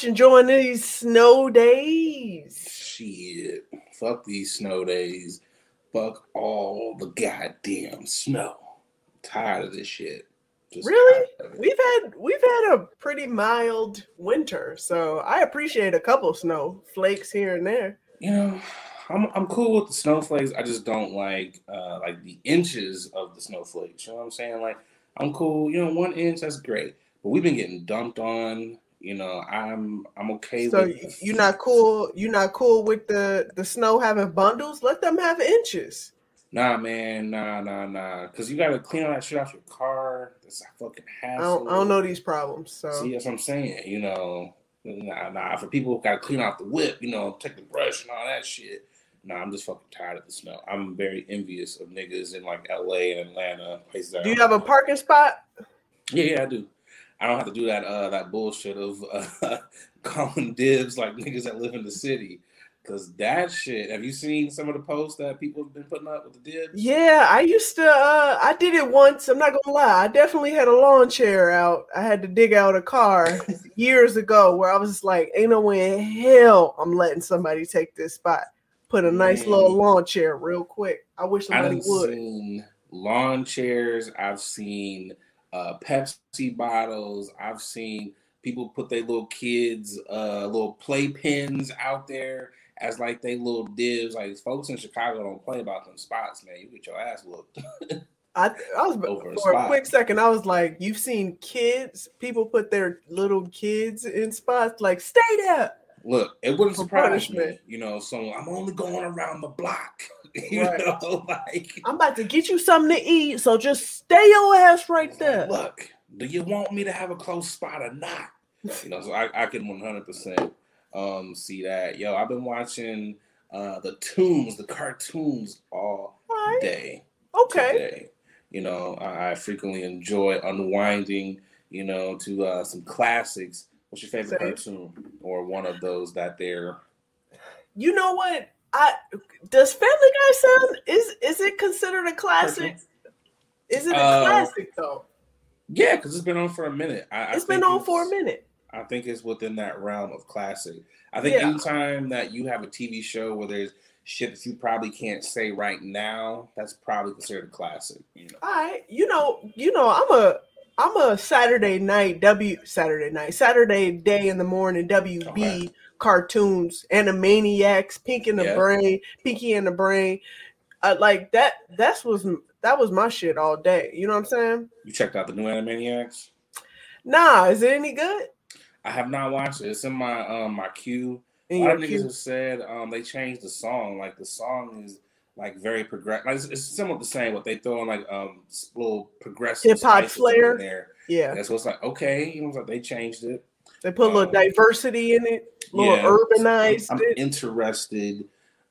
much enjoying these snow days. Shit. Fuck these snow days. Fuck all the goddamn snow. tired of this shit. Just really? We've had we've had a pretty mild winter, so I appreciate a couple snow flakes here and there. You know, I'm I'm cool with the snowflakes. I just don't like uh like the inches of the snowflakes. You know what I'm saying? Like I'm cool. You know, one inch that's great. But we've been getting dumped on. You know, I'm I'm okay so with. you're not cool. You're not cool with the the snow having bundles. Let them have inches. Nah, man, nah, nah, nah. Because you got to clean all that shit off your car. That's a fucking hassle. I don't, I don't know these problems. So see, that's what I'm saying. You know, nah, nah. For people who got to clean off the whip, you know, take the brush and all that shit. Nah, I'm just fucking tired of the snow. I'm very envious of niggas in like LA and Atlanta places. Do you have a parking spot? Yeah, yeah, I do. I don't have to do that uh that bullshit of uh, calling dibs like niggas that live in the city. Cause that shit. Have you seen some of the posts that people have been putting up with the dibs? Yeah, I used to. uh I did it once. I'm not gonna lie. I definitely had a lawn chair out. I had to dig out a car years ago where I was just like, "Ain't no way in hell I'm letting somebody take this spot." Put a nice Man. little lawn chair real quick. I wish somebody I've would. Seen lawn chairs. I've seen uh, Pepsi bottles. I've seen people put their little kids' uh, little playpens out there as like they little divs. Like folks in Chicago don't play about them spots, man. You get your ass whooped. I, I was Over for a, a quick second. I was like, "You've seen kids? People put their little kids in spots. Like, stay there." Look, it wouldn't surprise me, you know. So I'm only going around the block. You right. know, like I'm about to get you something to eat, so just stay your ass right there. Look, do you want me to have a close spot or not? You know, so I, I can 100 percent um see that. Yo, I've been watching uh the tunes, the cartoons all right. day. Okay. Today. You know, I, I, frequently enjoy unwinding, you know, to uh some classics. What's your favorite Same. cartoon or one of those that they're you know what? I does Family Guy sound is is it considered a classic? Is it a uh, classic though? Yeah, because it's been on for a minute. I, it's I been on it's, for a minute. I think it's within that realm of classic. I think yeah. anytime that you have a TV show where there's shit that you probably can't say right now, that's probably considered a classic. You know. All right, you know, you know, I'm a I'm a Saturday night W Saturday night Saturday day in the morning WB okay cartoons, Animaniacs, Pink in the yeah. Brain, Pinky and the Brain. Uh, like that. That's was that was my shit all day. You know what I'm saying? You checked out the new Animaniacs? Nah, is it any good? I have not watched it. It's in my um my queue. In a lot of niggas have said um they changed the song. Like the song is like very progressive. Like, it's, it's somewhat the same, but they throw in like um little progressive hip hop flair there. Yeah, and so it's like okay, you know, like they changed it. They put a little um, diversity in it, little yeah, urbanized. I'm, I'm interested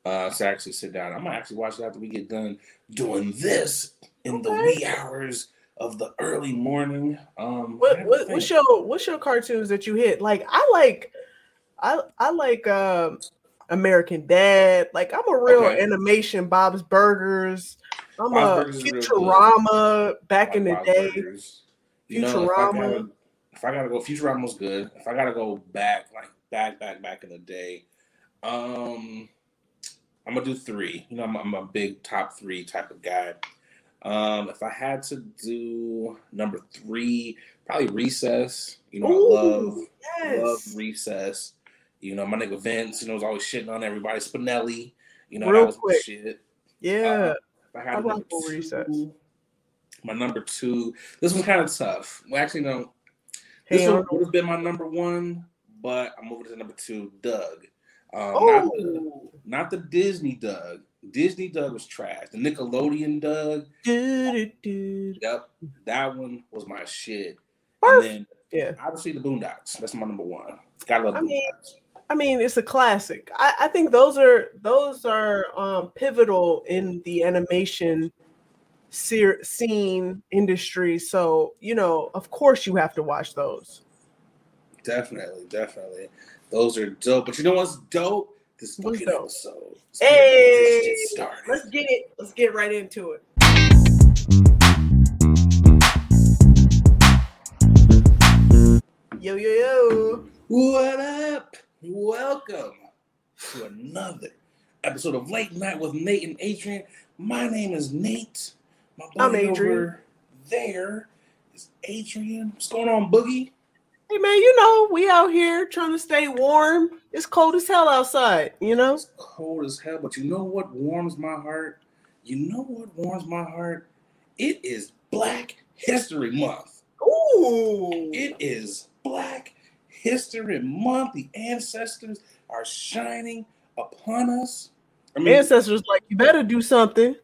uh, to actually sit down. I'm gonna actually watch it after we get done doing this in okay. the wee hours of the early morning. Um, what, what what's your what's your cartoons that you hit? Like I like, I I like um, American Dad. Like I'm a real okay. animation Bob's Burgers. I'm Bob's a Burgers Futurama back in the Bob's day. Burgers. Futurama. You know, if I gotta go, Futurama was good. If I gotta go back, like back, back, back in the day, um, I'm gonna do three. You know, I'm, I'm a big top three type of guy. Um, if I had to do number three, probably Recess. You know, Ooh, I love, yes. love Recess. You know, my nigga Vince, you know, was always shitting on everybody. Spinelli, you know, Real that was quick. shit. Yeah. If I had I to Recess. My number two, this one's kind of tough. Well, actually, no, this one would have been my number one, but I'm moving to number two, Doug. Um, oh. not, the, oh. not the Disney Doug. Disney Doug was trash. The Nickelodeon Doug. Yep, that one was my shit. And then yeah, obviously the Boondocks. That's my number one. Gotta love I mean, I mean, it's a classic. I, I think those are those are um, pivotal in the animation scene industry. So, you know, of course you have to watch those. Definitely, definitely. Those are dope. But you know what's dope? This fucking dope? episode. Let's hey, get let's get it. Let's get right into it. Yo, yo, yo. What up? Welcome to another episode of Late Night with Nate and Adrian. My name is Nate. My I'm Adrian. over there is Adrian. What's going on, Boogie? Hey man, you know, we out here trying to stay warm. It's cold as hell outside, you know? It's cold as hell, but you know what warms my heart? You know what warms my heart? It is Black History Month. Ooh. It is Black History Month. The ancestors are shining upon us. I mean, Ancestors like you better do something.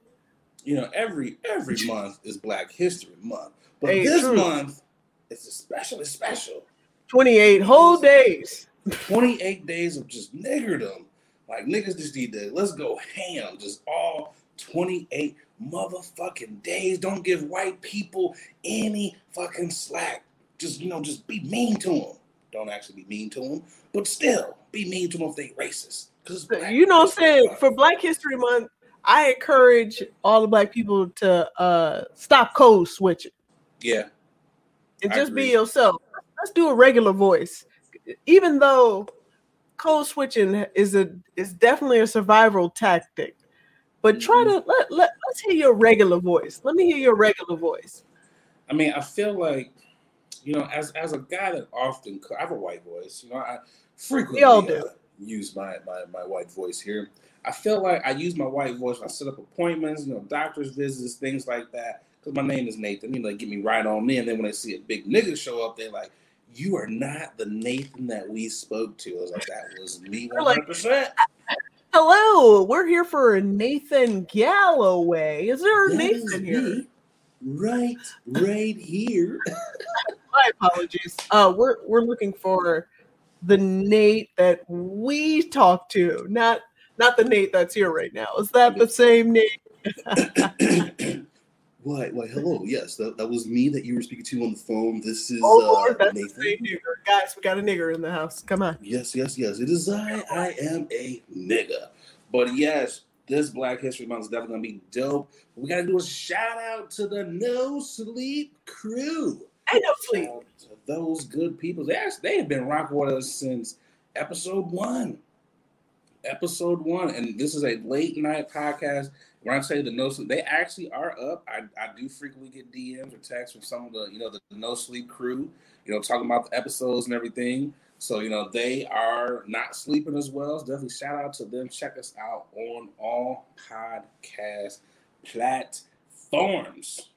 you know, every every month is Black History Month, but Hey, this true. month it's especially special. 28 whole days. 28 days of just niggerdom. Like niggas just need to let's go ham. Just all 28 motherfucking days. Don't give white people any fucking slack. Just you know, just be mean to them. Don't actually be mean to them, but still be mean to them if they racist. Cause You know what I'm saying? For Black History Month, I encourage all the black people to uh stop code switching yeah, and I just be yourself. Let's do a regular voice. Even though code switching is a is definitely a survival tactic. But try Mhm. to let, let let's hear your regular voice. Let me hear your regular voice. I mean, I feel like, you know, as as a guy that often, I have a white voice. You know, I frequently uh, use my, my my white voice here. I feel like I use my white voice when I set up appointments, you know, doctor's visits, things like that. Because my name is Nathan, you know, they get me right on in. Then when they see a big nigga show up, they're like, "You are not the Nathan that we spoke to." I was like, "That was me, They're like, hundred percent." Hello, we're here for Nathan Galloway. Is there a Nathan here? right, right here. My apologies. Uh, we're we're looking for the Nate that we talked to, not not the Nate that's here right now. Is that the same Nate? Why, why, hello. Yes, that, that was me that you were speaking to on the phone. This is Oh uh, Lord, that's the Nathan. nigger. Guys, we got a nigger in the house. Come on. Yes, yes, yes. It is I. I am a nigga. But yes, this Black History Month is definitely gonna be dope. We gotta do a shout out to the No Sleep crew. I know sleep. Shout out to those good people. They actually, they have been rocking with us since episode one. Episode one, and this is a late night podcast. When I say the no sleep, they actually are up. I, I do frequently get DMs or texts from some of the you know the, no sleep crew, you know, talking about the episodes and everything. So you know they are not sleeping as well. So definitely shout out to them. Check us out on all podcast platforms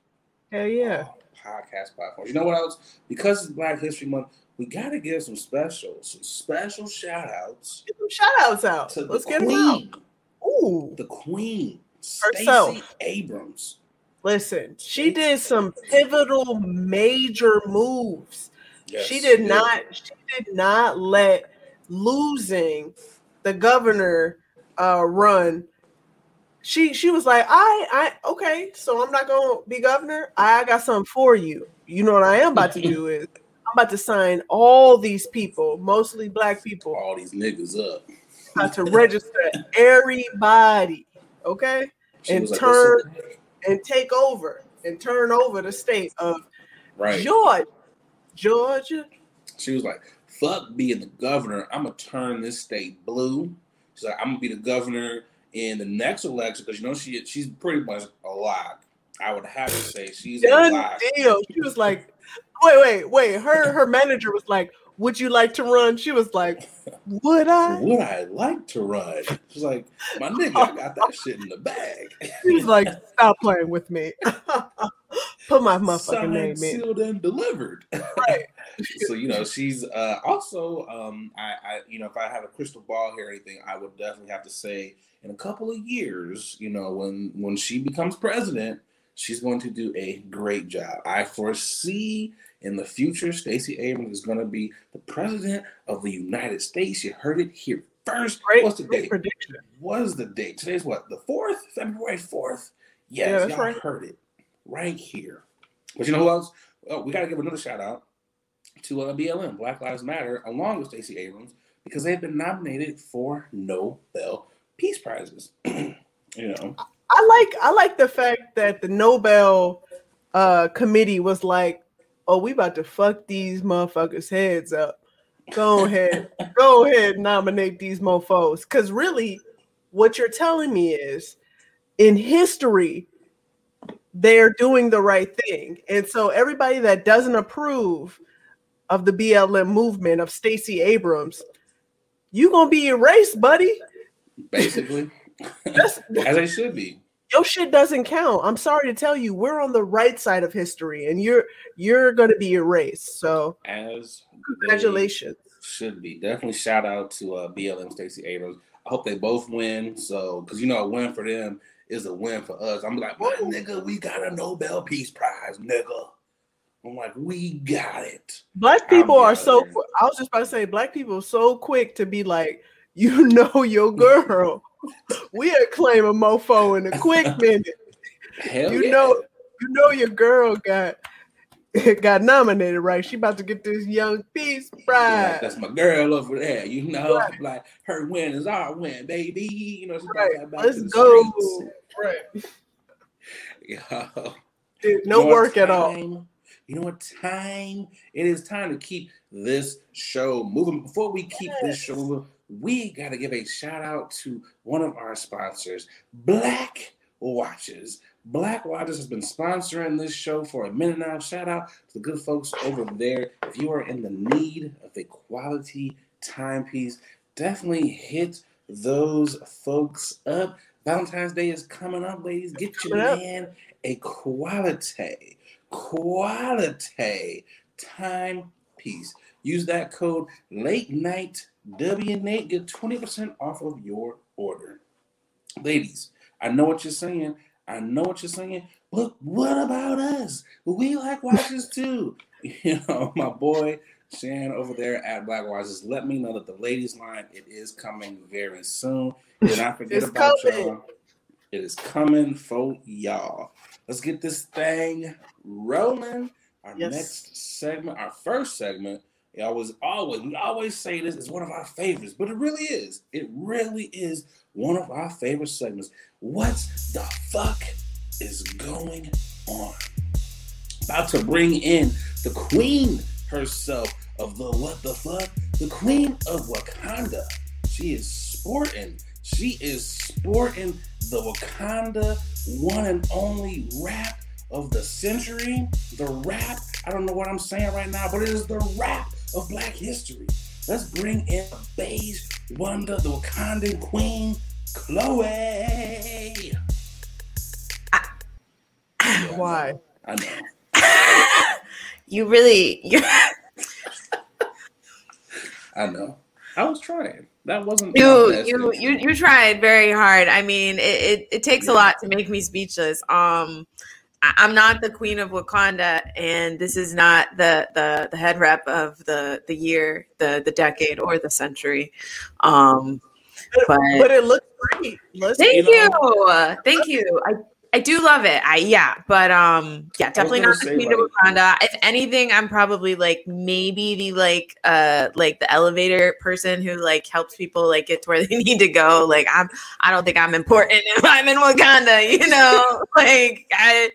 Hell yeah. all podcast platforms. You know what else? Because it's Black History Month, we gotta give some special, some special shout outs Get some shout outs out. Let's get them out. Queen, Ooh. the Queen, Herself. Abrams. Listen, she did some pivotal major moves. Yes, she did did. not she did not let losing the governor uh run she she was like i i okay so i'm not gonna be governor i got something for you you know what i am about to do is i'm about to sign all these people mostly black people All these niggas up. about to register everybody okay She and like, turn- and take over and turn over the state of right. georgia georgia She was like, fuck being the governor. I'm gonna turn this state blue. She's like, I'm gonna be the governor in the next election because you know she she's pretty much a lock. I would have to say she's a done lock. deal. She was like, wait, wait, wait. Her her manager was like, would you like to run? She was like, would I? Would I like to run? She's like, my nigga, I got that shit in the bag. She was like, stop playing with me. Put my motherfucking Signed, name in. sealed, and delivered. Right. so you know, she's uh, also, um, I, I, you know, if I have a crystal ball here or anything, I would definitely have to say, in a couple of years, you know, when when she becomes president, she's going to do a great job. I foresee in the future, Stacey Abrams is going to be the president of the United States. You heard it here first. Great, What's the date? prediction. What is the date? Today's what? The fourth, February fourth. Yes, Yeah, y'all right. heard it right here. But you know who else? Oh, we got to give another shout out to uh, BLM, Black Lives Matter, along with Stacey Abrams, because they've been nominated for Nobel Peace Prizes. you know, I like I like the fact that the Nobel uh committee was like, oh, we about to fuck these motherfuckers' heads up. Go ahead. Go ahead, nominate these mofos. Because really, what you're telling me is in history, they're doing the right thing. And so everybody that doesn't approve of the BLM movement of Stacey Abrams, you gonna be erased, buddy. Basically. As I should be. Your shit doesn't count. I'm sorry to tell you, we're on the right side of history, and you're you're gonna be erased. So as congratulations. Should be definitely shout out to uh, BLM Stacey Abrams. I hope they both win. So because you know a win for them is a win for us. I'm like, my nigga, we got a Nobel Peace Prize, nigga. I'm like, we got it. Black people are so. I was just about to say, black people are so quick to be like, you know, your girl. We claim a mofo in a quick minute. Hell you yeah. know, you know, your girl got got nominated, right? She about to get this young peace prize. Yeah, that's my girl over there. You know, right. like her win is our win, baby. You know, right. let's go. Right. Yo. Dude, no work at all. You know what time? It is time to keep this show moving. Before we keep yes. this show moving, we got to give a shout out to one of our sponsors, Black Watches. Black Watches has been sponsoring this show for a minute now. Shout out to the good folks over there. If you are in the need of a quality timepiece, definitely hit those folks up. Valentine's Day is coming up, ladies. Get your man a quality, quality timepiece. Use that code late night W and Nate get 20% off of your order. Ladies, I know what you're saying. I know what you're saying. But what about us? We like watches too. You know, my boy Shan over there at Black Watches let me know that the ladies line it is coming very soon. Did I forget about coming. y'all. It is coming for y'all. Let's get this thing rolling. Our yes. next segment, our first segment, it always, always, we always say this is one of our favorites, but it really is. It really is one of our favorite segments. What the fuck is going on? About to bring in the queen herself of the what the fuck? The queen of Wakanda. She is sporting. She is sporting the Wakanda one and only wrap of the century. The wrap, I don't know what I'm saying right now, but it is the wrap of black history. Let's bring in a beige wonder, the Wakandan queen, Chloe. I, yeah, Why? I know. I know. you really you I know. I was trying. That wasn't you. You you you tried very hard. I mean, it, it, it takes a lot to make me speechless. Um, I'm not the queen of Wakanda, and this is not the the, the head rep of the the year, the the decade, or the century. Um, but, but it looks great. Let's, thank you, know. thank you. I I do love it. I yeah, but um yeah, definitely not the queen like, of Wakanda. If anything, I'm probably like maybe the like uh like the elevator person who like helps people like get to where they need to go. Like I'm I don't think I'm important if I'm in Wakanda, you know? like I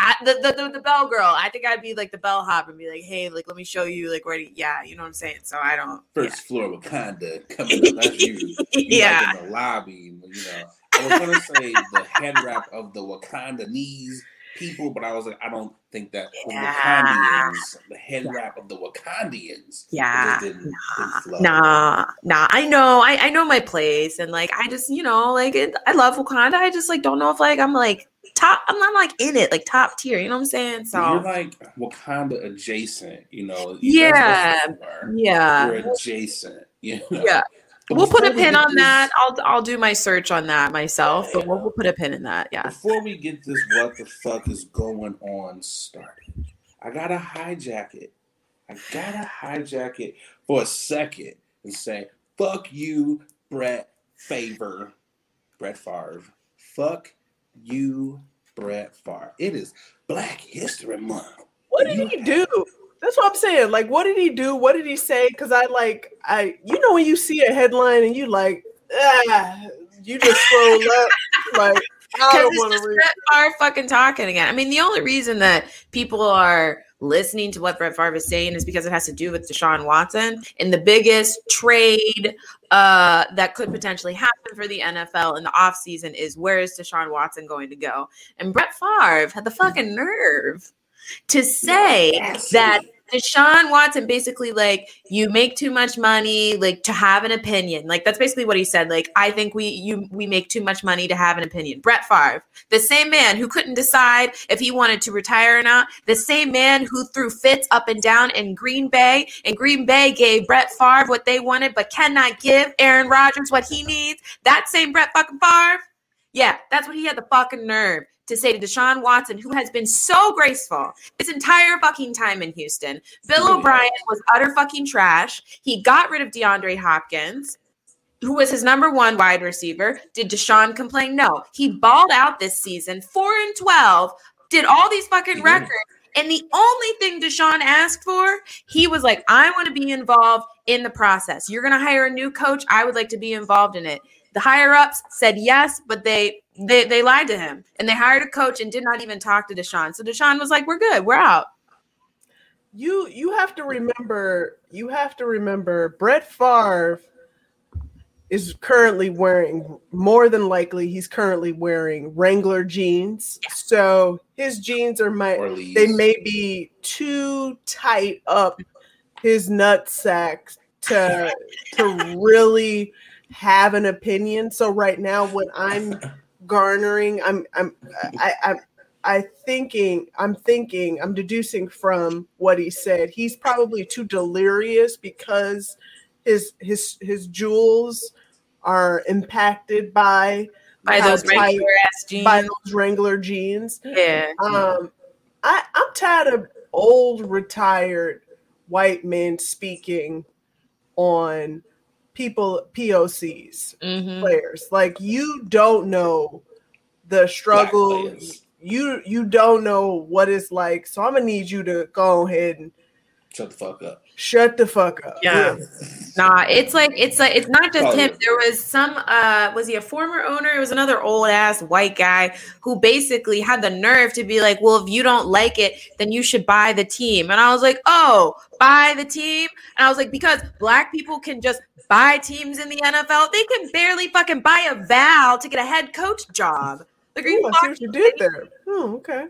I, the, the, the bell girl. I think I'd be like the bellhop and be like, hey, like let me show you like where to, yeah, you know what I'm saying. So I don't first yeah. floor Wakanda coming up. That's you. you yeah, like in the lobby. You know, I was gonna say the head wrap of the Wakanda knees people, but I was like, I don't think that yeah. Wakandians, the head wrap of the Wakandians, yeah, didn't, nah, didn't nah, nah. I know, I, I know my place, and like I just, you know, like it, I love Wakanda. I just like don't know if like I'm like top. I'm not like in it, like top tier. You know what I'm saying? So you're like Wakanda adjacent. You know? Yeah, yeah. You're adjacent. You know? Yeah. We'll put a pin on this, that. I'll I'll do my search on that myself, but we'll, we'll put a pin in that. Yeah. Before we get this, what the fuck is going on started? I gotta hijack it. I gotta hijack it for a second and say, "Fuck you, Brett Favor, Brett Favre. Fuck you, Brett Favre. It is Black History Month. What did he do? That's what I'm saying. Like, what did he do? What did he say? Because I like, I, you know, when you see a headline and you like, ah, you just scroll up, like, I don't want to read. Are fucking talking again. I mean, the only reason that people are listening to what Brett Favre is saying is because it has to do with Deshaun Watson. And the biggest trade uh, that could potentially happen for the NFL in the offseason is where is Deshaun Watson going to go? And Brett Favre had the fucking nerve to say yes. that Deshaun Watson basically like you make too much money like to have an opinion. Like that's basically what he said. Like I think we you we make too much money to have an opinion. Brett Favre, the same man who couldn't decide if he wanted to retire or not, the same man who threw fits up and down in Green Bay, and Green Bay gave Brett Favre what they wanted but cannot give Aaron Rodgers what he needs. That same Brett fucking Favre. Yeah, that's what he had the fucking nerve to say to Deshaun Watson, who has been so graceful this entire fucking time in Houston. Bill O'Brien was utter fucking trash. He got rid of DeAndre Hopkins, who was his number one wide receiver. Did Deshaun complain? No. He balled out this season, four and 12, did all these fucking records. And the only thing Deshaun asked for, he was like, I want to be involved in the process. You're going to hire a new coach. I would like to be involved in it. The higher ups said yes, but they they they lied to him and they hired a coach and did not even talk to Deshaun. So Deshaun was like, "We're good. We're out." You you have to remember. You have to remember. Brett Favre is currently wearing more than likely he's currently wearing Wrangler jeans. Yeah. So his jeans are might they may be too tight up his nut sack to to really have an opinion. So right now what I'm garnering i'm i'm i i'm i thinking i'm thinking i'm deducing from what he said he's probably too delirious because his his his jewels are impacted by by those Wrangler jeans. by those Wrangler jeans. Yeah. Um, I I'm tired of old retired white men speaking on people POCs mm-hmm. players. Like you don't know the struggle. You you don't know what it's like. So I'm gonna need you to go ahead and shut the fuck up. Shut the fuck up. Yeah. yeah. Nah, it's like it's like it's not just him. There was some uh was he a former owner? It was another old ass white guy who basically had the nerve to be like, Well, if you don't like it, then you should buy the team. And I was like, Oh, buy the team. And I was like, because black people can just buy teams in the NFL. They can barely fucking buy a Val to get a head coach job. Like, are you Ooh, I see what you did there. Oh, okay.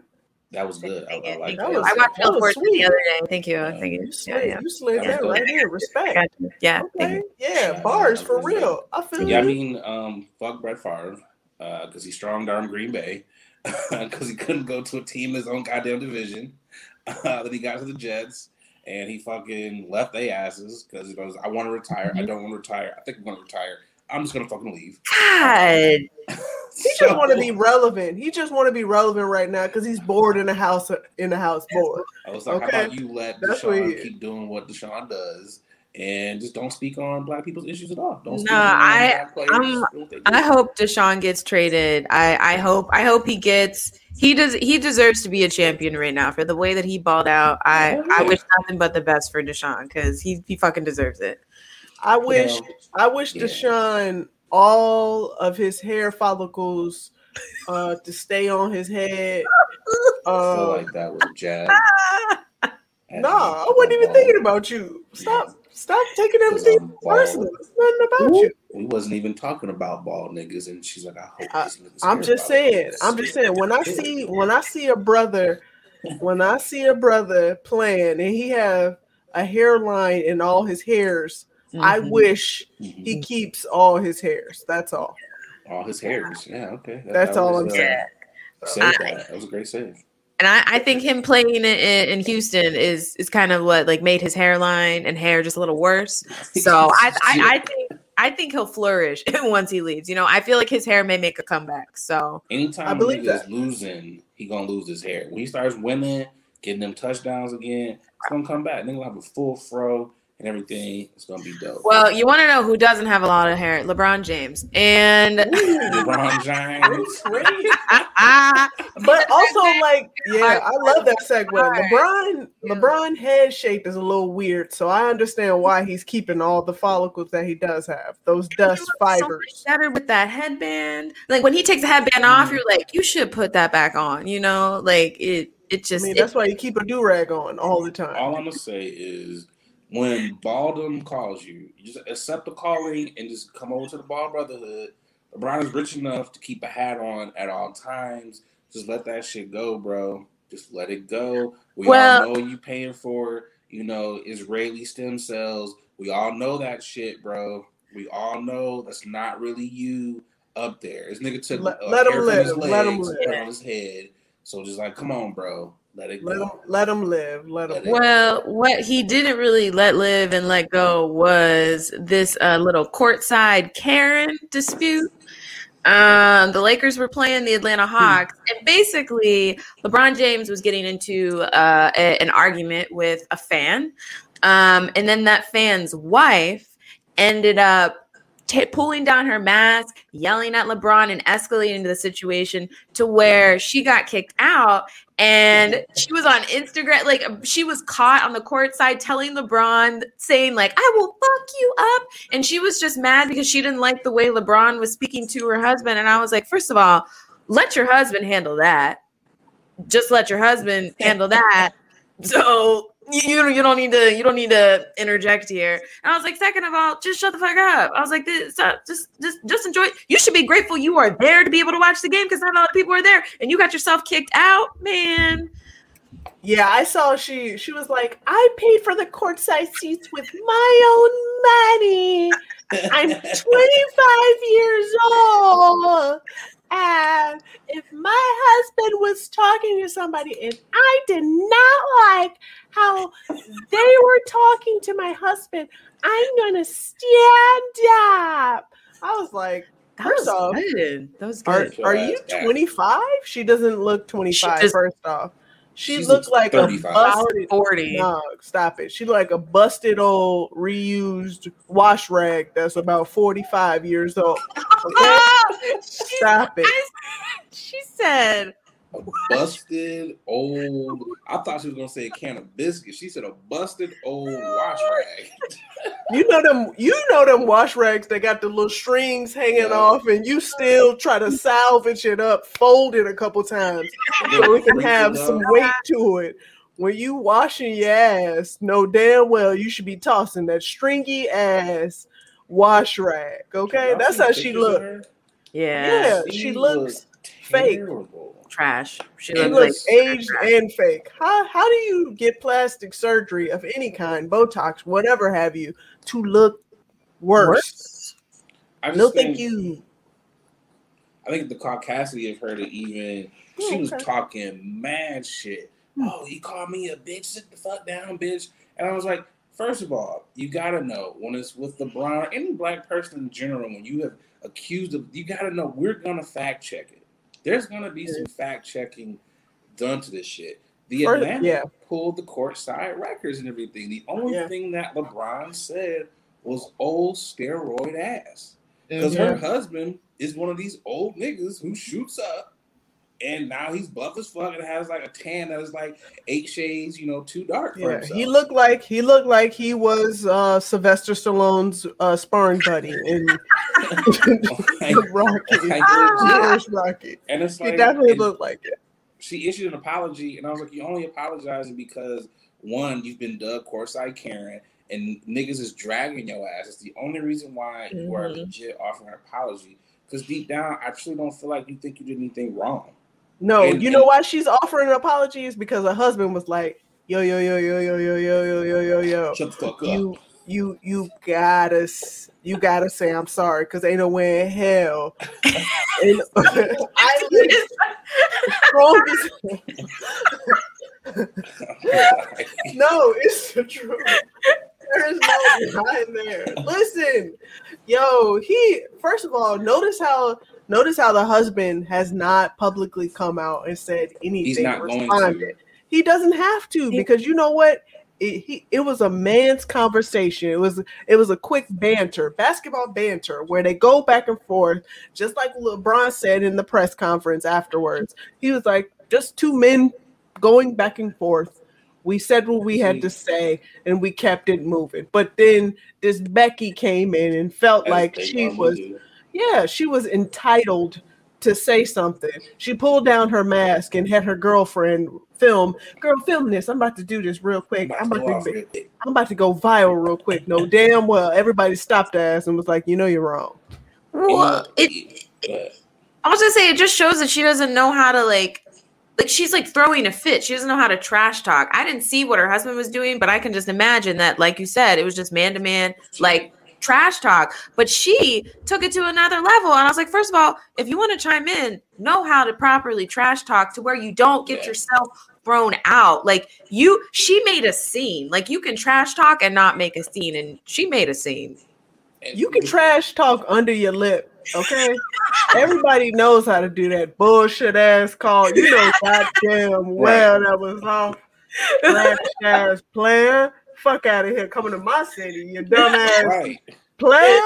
That was good. I, I, like that. Was, I watched Bill Force the other day. Thank you. Yeah. Thank you. You slid, yeah, yeah. You slid that right here. Respect. Yeah. Okay. Yeah. Bars for real. I feel. Yeah. You. I mean, um, fuck Brett Favre because uh, he strong armed Green Bay because he couldn't go to a team in his own goddamn division. Uh, then he got to the Jets and he fucking left their asses because he goes, I want to retire. Mm-hmm. I don't want to retire. I think I'm going to retire. I'm just gonna fucking leave. God. he just want to be relevant. He just want to be relevant right now because he's bored in the house in the house bored. I was like, okay. how about you let That's Deshaun keep doing what Deshaun does and just don't speak on black people's issues at all. Don't. No, I I'm, I hope Deshaun gets traded. I I hope I hope he gets he does he deserves to be a champion right now for the way that he balled out. I oh, yeah. I wish nothing but the best for Deshaun because he he fucking deserves it. I wish you know, I wish yeah. Deshaun all of his hair follicles uh to stay on his head. Uh, I feel like that was jab. nah, I wasn't even thinking about you. Stop. Stop taking everything personal. It's nothing about Ooh. you. We wasn't even talking about bald niggas, and she's like, I hope I, I'm just saying. I'm just saying. When I see when I see a brother, when I see a brother playing and he have a hairline in all his hairs, mm-hmm. I wish mm-hmm. he keeps all his hairs. That's all. All his hairs. Yeah. Okay. That, That's that all was, I'm uh, saying. that. that was a great save and I, I, think him playing in, in, Houston is is kind of what like made his hairline and hair just a little worse. So I, I, I think I think he'll flourish once he leaves. You know, I feel like his hair may make a comeback. So anytime I believe he's losing, he gonna lose his hair. When he starts winning, getting them touchdowns again, it's gonna come back. Then he'll have a full fro and everything. It's gonna be dope. Well, you want to know who doesn't have a lot of hair? LeBron James and LeBron James. but also, like, yeah, I love that segue. LeBron, LeBron head shape is a little weird, so I understand why he's keeping all the follicles that he does have. Those dust fibers. So better with that headband. Like when he takes the headband off, mm. you're like, you should put that back on. You know, like it it just I mean, it, that's why you keep a do rag on all the time. All I'm gonna say is when Baldum calls you, you just accept the calling and just come over to the Ball Brotherhood. LeBron is rich enough to keep a hat on at all times. Just let that shit go, bro. Just let it go. We well, all know you paying for, you know, Israeli stem cells. We all know that shit, bro. We all know that's not really you up there. This nigga took let, uh, let him live. Legs, let him live on his head. So just like, come on, bro. Let it let go. Him, let him live. Let him. Well, what he didn't really let live and let go was this uh, little courtside Karen dispute. Um, the Lakers were playing the Atlanta hmm. Hawks, and basically, LeBron James was getting into uh, a, an argument with a fan, um, and then that fan's wife ended up t- pulling down her mask, yelling at LeBron, and escalating the situation to where she got kicked out. And she was on Instagram, like um, she was caught on the court side telling LeBron, saying, like, I will fuck you up. And she was just mad because she didn't like the way LeBron was speaking to her husband. And I was like, first of all, let your husband handle that. Just let your husband handle that. So you you don't need to you don't need to interject here. And I was like, second of all, just shut the fuck up. I was like, this uh, just just just enjoy. You should be grateful you are there to be able to watch the game because not a lot of people are there, and you got yourself kicked out, man. Yeah, I saw she she was like, I paid for the courtside seats with my own money. I'm 25 years old. And if my husband was talking to somebody and I did not like how they were talking to my husband, I'm gonna stand up. I was like, that first was off, good. that was good. Are, are you 25? She doesn't look 25. Just, first off, she looks like 35. a busted 40. No, stop it. She like a busted old reused wash rag that's about 45 years old. Okay? stop it. She said a busted old. I thought she was gonna say a can of biscuits. She said a busted old wash rag. you know them. You know them wash rags. They got the little strings hanging yeah. off, and you still try to salvage it up, fold it a couple times so it can have some weight to it. When you washing your ass, know damn well you should be tossing that stringy ass wash rag. Okay, that's how she looks. Yeah, yeah, she looks fake trash. She looks, looks like aged and fake. How how do you get plastic surgery of any kind, Botox, whatever have you, to look worse? worse? I just no, think, thank you. I think the caucasity of her to even she was talking mad shit. Hmm. Oh, he called me a bitch. Sit the fuck down, bitch. And I was like, first of all, you gotta know when it's with LeBron or any black person in general, when you have accused of, you gotta know we're gonna fact check it. There's gonna be some fact checking done to this shit. The Atlanta yeah. pulled the court side records and everything. The only yeah. thing that LeBron said was old steroid ass. Because her mm-hmm. husband is one of these old niggas who shoots up and now he's buff as fuck and has like a tan that is like eight shades, you know, too dark. yeah, he looked like he looked like he was uh, Sylvester Stallone's uh, sparring buddy in Rocky. Ah! Rocky. And it's like, he definitely looked like it. She issued an apology, and I was like, "You only apologizing because one, you've been Doug courtside Karen, and niggas is dragging your ass. It's the only reason why mm-hmm. you are mm-hmm. legit offering an apology." Because deep down, I truly don't feel like you think you did anything wrong. No, and, you know why she's offering apologies because her husband was like, "Yo, yo, yo, yo, yo, yo, yo, yo, yo, yo, yo, shut the fuck you, up. You, you gotta, you gotta say I'm sorry because ain't no way in hell. and, I strongest. no, it's the truth. There is no behind there. Listen, yo, he first of all, notice how Notice how the husband has not publicly come out and said anything. He's not responded. going to. He doesn't have to because you know what? It, he, it was a man's conversation. It was it was a quick banter, basketball banter, where they go back and forth, just like LeBron said in the press conference afterwards. He was like, just two men going back and forth. We said what we had to say, and we kept it moving. But then this Becky came in and felt like she was. Do yeah, she was entitled to say something. She pulled down her mask and had her girlfriend film. Girl, film this. I'm about to do this real quick. I'm about to, I'm about to go viral real quick. No, damn well, everybody stopped ass and was like, you know, you're wrong. Well, it, it, I was gonna say it just shows that she doesn't know how to like like she's like throwing a fit. She doesn't know how to trash talk. I didn't see what her husband was doing, but I can just imagine that, like you said, it was just man to man, like trash talk. But she took it to another level. And I was like, first of all, if you want to chime in, know how to properly trash talk to where you don't get yourself thrown out. Like you, she made a scene. Like you can trash talk and not make a scene. And she made a scene. You can trash talk under your lip Okay, everybody knows how to do that bullshit ass call. You know goddamn well that was off. Trash ass player. Fuck out of here, coming to my city, you dumbass right. player.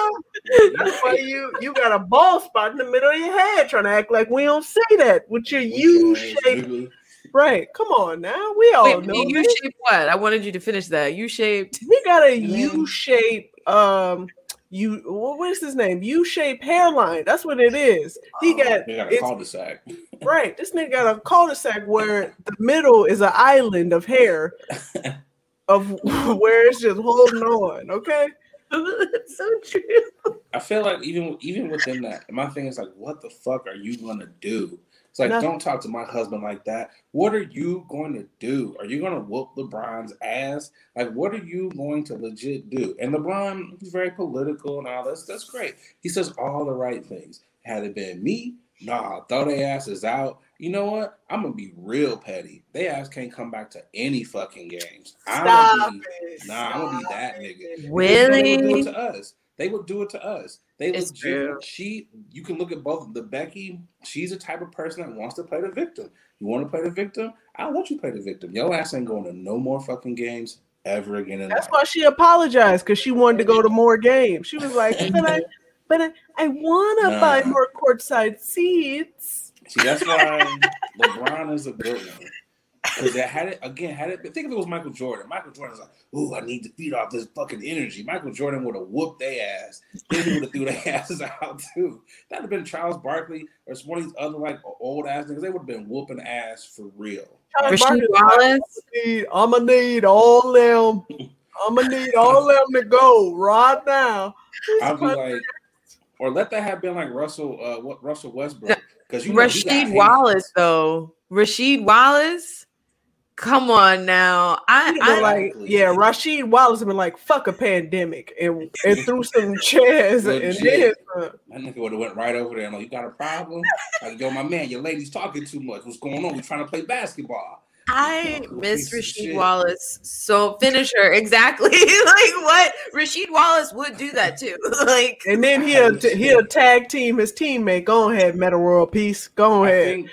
That's why you you got a bald spot in the middle of your head, trying to act like we don't say that with your U shape. Right, come on now. We all Wait, know U shaped what? I wanted you to finish that. U shaped. We got a U shaped um you what is his name? U-shaped hairline. That's what it is. He oh, got, got a cul-de-sac. right. This nigga got a cul-de-sac where the middle is an island of hair of where it's just holding on. Okay. That's so true. I feel like even even within that, my thing is like, what the fuck are you gonna do? It's like, Nothing. don't talk to my husband like that. What are you going to do? Are you going to whoop LeBron's ass? Like, what are you going to legit do? And LeBron, he's very political and all this. That's great. He says all the right things. Had it been me, nah, throw their asses out. You know what? I'm gonna be real petty. They ass can't come back to any fucking games. I'm Stop be, it. Nah, Stop I'm gonna be that nigga. Really? They would do it To us. They would do it to us. They it's legit. She, you can look at both the Becky. She's the type of person that wants to play the victim. You want to play the victim? I want you to play the victim. Your ass ain't going to no more fucking games ever again. That's life. why she apologized because she wanted to go to more games. She was like, "But I, but I, I want to nah. buy more courtside seats." See, that's why LeBron is a good one. Because they had it again. Had it, think if it was Michael Jordan. Michael Jordan's like, "Ooh, I need to feed off this fucking energy." Michael Jordan would have whooped their ass. Then he would have threw their asses out too. That'd have been Charles Barkley or some of these other like old ass niggas. They would have been whooping ass for real. Rasheed Wallace. I'm gonna need all them. I'm gonna need all them to go right now. I'll be like, or let that have been like Russell, uh, what Russell Westbrook? Because you know, Rasheed Wallace though. Rasheed Wallace Come on now. I, I like yeah, Rasheed Wallace have been like fuck a pandemic and, and threw some chairs and then uh, that nigga would have went right over there and like you got a problem? like, yo, my man, your lady's talking too much. What's going on? We're trying to play basketball. I miss Rasheed Wallace. So finisher, exactly. like what Rasheed Wallace would do that too. like and then he'll he'll tag team his teammate. Go ahead, Metta World Peace. Go ahead.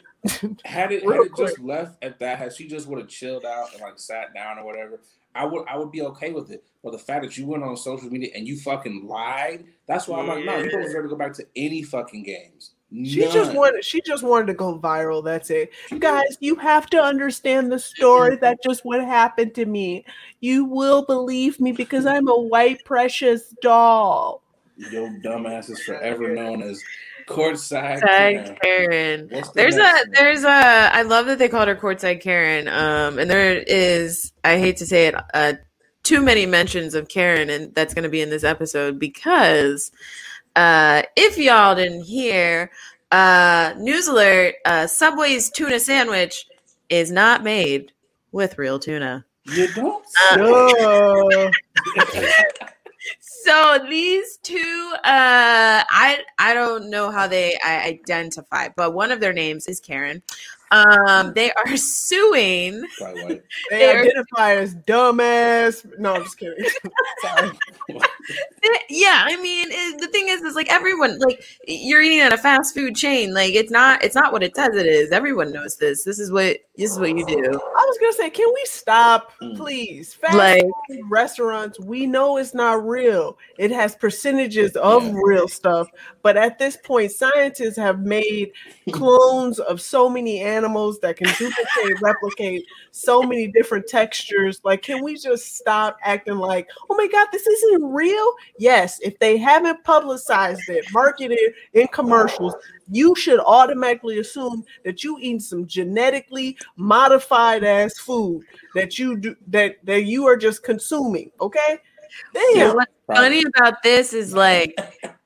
had it, had it just left at that, had she just would have chilled out and like sat down or whatever, I would I would be okay with it. But the fact that you went on social media and you fucking lied, that's why I'm like, no, you don't deserve to go back to any fucking games. None. She just wanted she just wanted to go viral. That's it. Guys, you have to understand the story. That just what happened to me. You will believe me because I'm a white precious doll. Your dumbass is forever known as courtside Karen. Karen. The there's a one? there's a I love that they called her courtside Karen. Um, and there is I hate to say it, uh, too many mentions of Karen, and that's going to be in this episode because uh, if y'all didn't hear, uh, news alert: uh, Subway's tuna sandwich is not made with real tuna. You don't. Uh, so these two uh i i don't know how they I identify but one of their names is karen um they are suing they identify as dumbass. No i'm just kidding. Sorry. Yeah i mean it, the thing is is like everyone like you're eating at a fast food chain. Like it's not it's not what it says it is. Everyone knows this. This is what this is what you do. I was gonna say can we stop mm. please? Fast like restaurants we know it's not real. It has percentages of yeah. real stuff but at this point scientists have made clones of so many animals that can duplicate replicate so many different textures like can we just stop acting like oh my god this isn't real? Yes, if they haven't publicized it, marketed in commercials, you should automatically assume that you eat some genetically modified ass food that you do that that you are just consuming. Okay. Damn. what's funny about this is like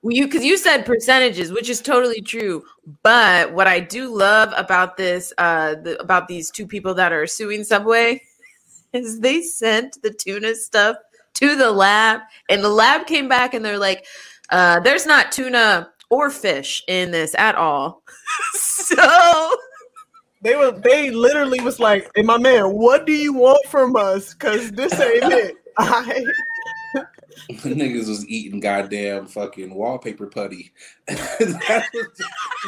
you because you said percentages, which is totally true. But what I do love about this, uh, the, about these two people that are suing Subway, is they sent the tuna stuff to the lab, and the lab came back and they're like, uh, "There's not tuna or fish in this at all." so they were they literally was like, "Hey, my man, what do you want from us? Because this ain't it." I The niggas was eating goddamn fucking wallpaper putty.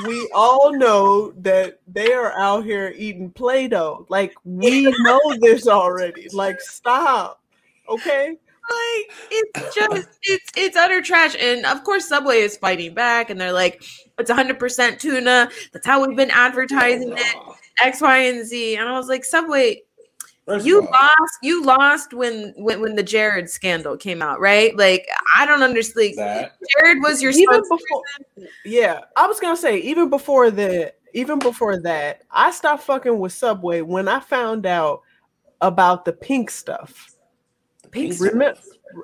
we all know that they are out here eating Play Doh. Like, we know this already. Like, stop. Okay? Like it's just it's it's utter trash, and of course Subway is fighting back, and they're like, "It's 100 percent tuna. That's how we've been advertising it." X, Y, and Z, and I was like, Subway, First you lost. You lost when, when when the Jared scandal came out, right? Like I don't understand. That. Jared was your even before. Yeah, I was gonna say even before the even before that, I stopped fucking with Subway when I found out about the pink stuff. Pink Remember,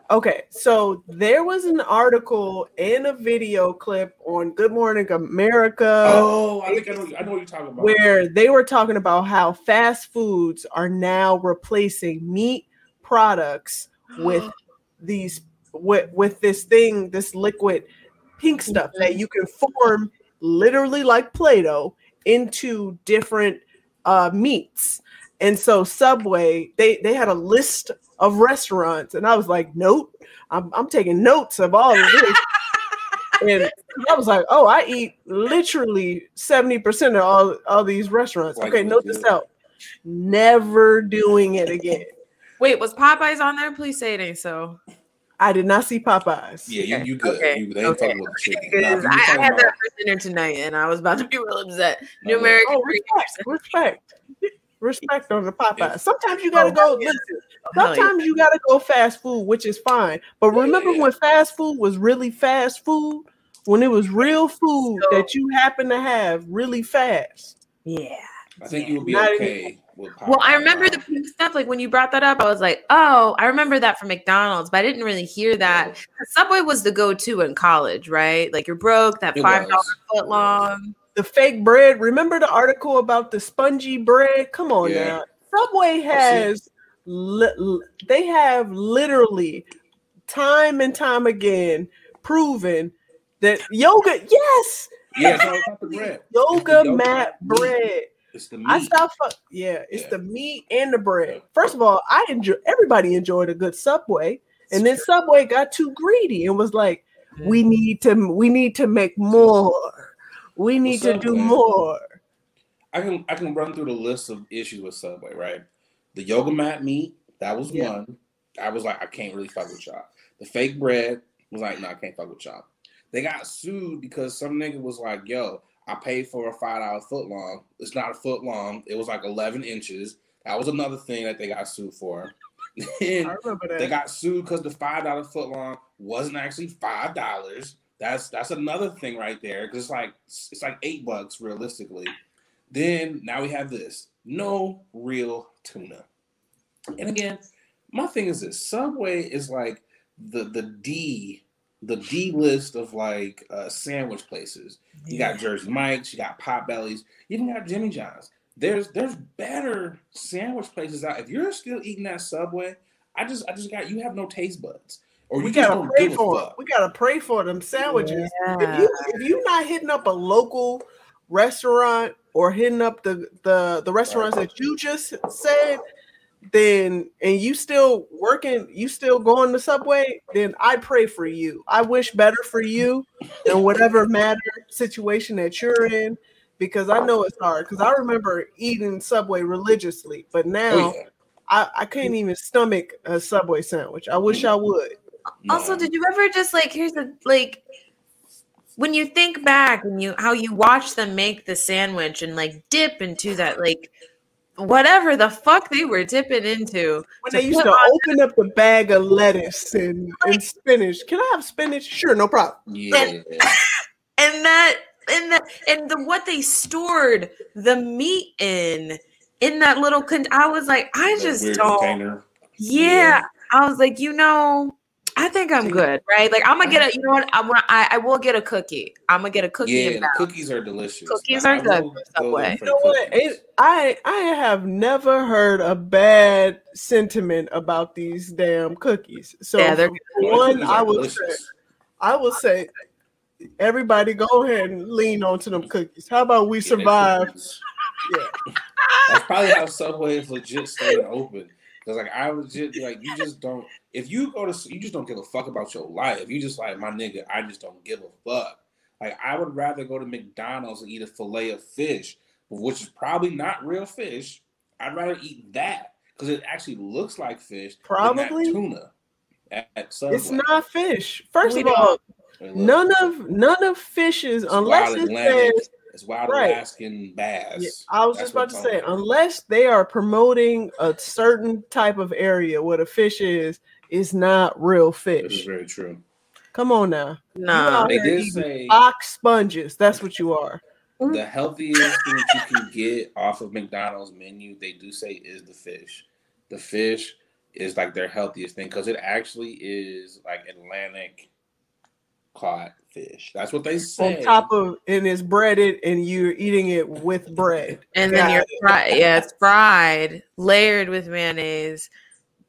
okay, so there was an article and a video clip on Good Morning America. Oh, I think I know, I know what you're talking about. Where they were talking about how fast foods are now replacing meat products with these with with this thing, this liquid pink stuff that you can form literally like Play-Doh into different uh meats. And so Subway, they they had a list of restaurants. And I was like, nope, I'm, I'm taking notes of all of this. and I was like, oh, I eat literally 70% of all, all these restaurants. okay, note this out. Never doing it again. Wait, was Popeyes on there? Please say it ain't so. I did not see Popeyes. Yeah, you, you good. Okay. You, they ain't okay. talking about the chicken. Nah, I, I had that for dinner tonight and I was about to be real upset. New American. Oh, respect. respect respect on the Popeye. Sometimes you gotta oh, go. Listen, sometimes you gotta go fast food, which is fine. But remember when fast food was really fast food? When it was real food so, that you happen to have really fast. Yeah. I think you would be Not okay. Well, I remember the pink stuff. Like when you brought that up, I was like, "Oh, I remember that from McDonald's," but I didn't really hear that. Subway was the go-to in college, right? Like you're broke, that five dollar foot long the fake bread. Remember the article about the spongy bread? Come on yeah. now. Subway has li- they have literally time and time again proven that yoga, yes, yeah, it's the bread. Yoga, yoga mat bread. It's the meat. I stopped. yeah, it's yeah. the meat and the bread. First of all, I enjoy. Everybody enjoyed a good Subway, and then Subway got too greedy and was like, "We need to. We need to make more." We need Subway, to do more. I can I can run through the list of issues with Subway, right? The yoga mat meat, that was yeah. one. I was like, I can't really fuck with y'all. The fake bread was like, no, I can't fuck with y'all. They got sued because some nigga was like, yo, I paid for a five dollar foot long. It's not a foot long. It was like eleven inches. That was another thing that they got sued for. I remember that. they got sued because the five dollar foot long wasn't actually five dollars. That's that's another thing right there because it's like it's like eight bucks realistically. Then now we have this no real tuna, and again, my thing is this: Subway is like the the D the D list of like uh, sandwich places. You got Jersey Mike's, you got Potbellies, you even got Jimmy John's. There's there's better sandwich places out. If you're still eating that Subway, I just I just got you have no taste buds. Or we gotta pray for it. We gotta pray for them sandwiches. Yeah. If you if you're not hitting up a local restaurant or hitting up the the the restaurants right. that you just said, then and you still working, you still going to Subway, then I pray for you. I wish better for you in whatever matter situation that you're in, because I know it's hard. Because I remember eating Subway religiously, but now oh, yeah. I, I can't even stomach a Subway sandwich. I wish I would. Also, did you ever just like here's the like when you think back and you how you watch them make the sandwich and like dip into that like whatever the fuck they were dipping into. When they used to open up the bag of lettuce and, and spinach. Can I have spinach? Sure, no problem. Yeah. And, and that and the and the what they stored the meat in in that little con- I was like, I just don't. Yeah, yeah, I was like, you know, I think I'm good, right? Like I'm gonna get a, you know what? I want, I, I will get a cookie. I'm gonna get a cookie. Yeah, cookies are delicious. Cookies are good. Subway. You know what? It, I I have never heard a bad sentiment about these damn cookies. So yeah, they're one, I will say, I will say, everybody go ahead and lean onto them cookies. How about we survive? Yeah, that's probably how Subway is legit staying open. Because like I was just like you just don't if you go to you just don't give a fuck about your life. You just like my nigga, I just don't give a fuck. Like I would rather go to McDonald's and eat a fillet of fish, which is probably not real fish. I'd rather eat that because it actually looks like fish. Probably tuna. At, at it's not fish. First we of all, none of none of fishes unless it says it's wild right. Alaskan bass. Yeah, I was That's just about to say, about. unless they are promoting a certain type of area where the fish is, is not real fish. That is very true. Come on now. No, they did say box sponges. That's what you are. The healthiest thing you can get off of McDonald's menu, they do say, is the fish. The fish is like their healthiest thing because it actually is like Atlantic caught fish. That's what they say. On top of and it's breaded and you're eating it with bread. And then you're fried. Yeah, it's fried, layered with mayonnaise.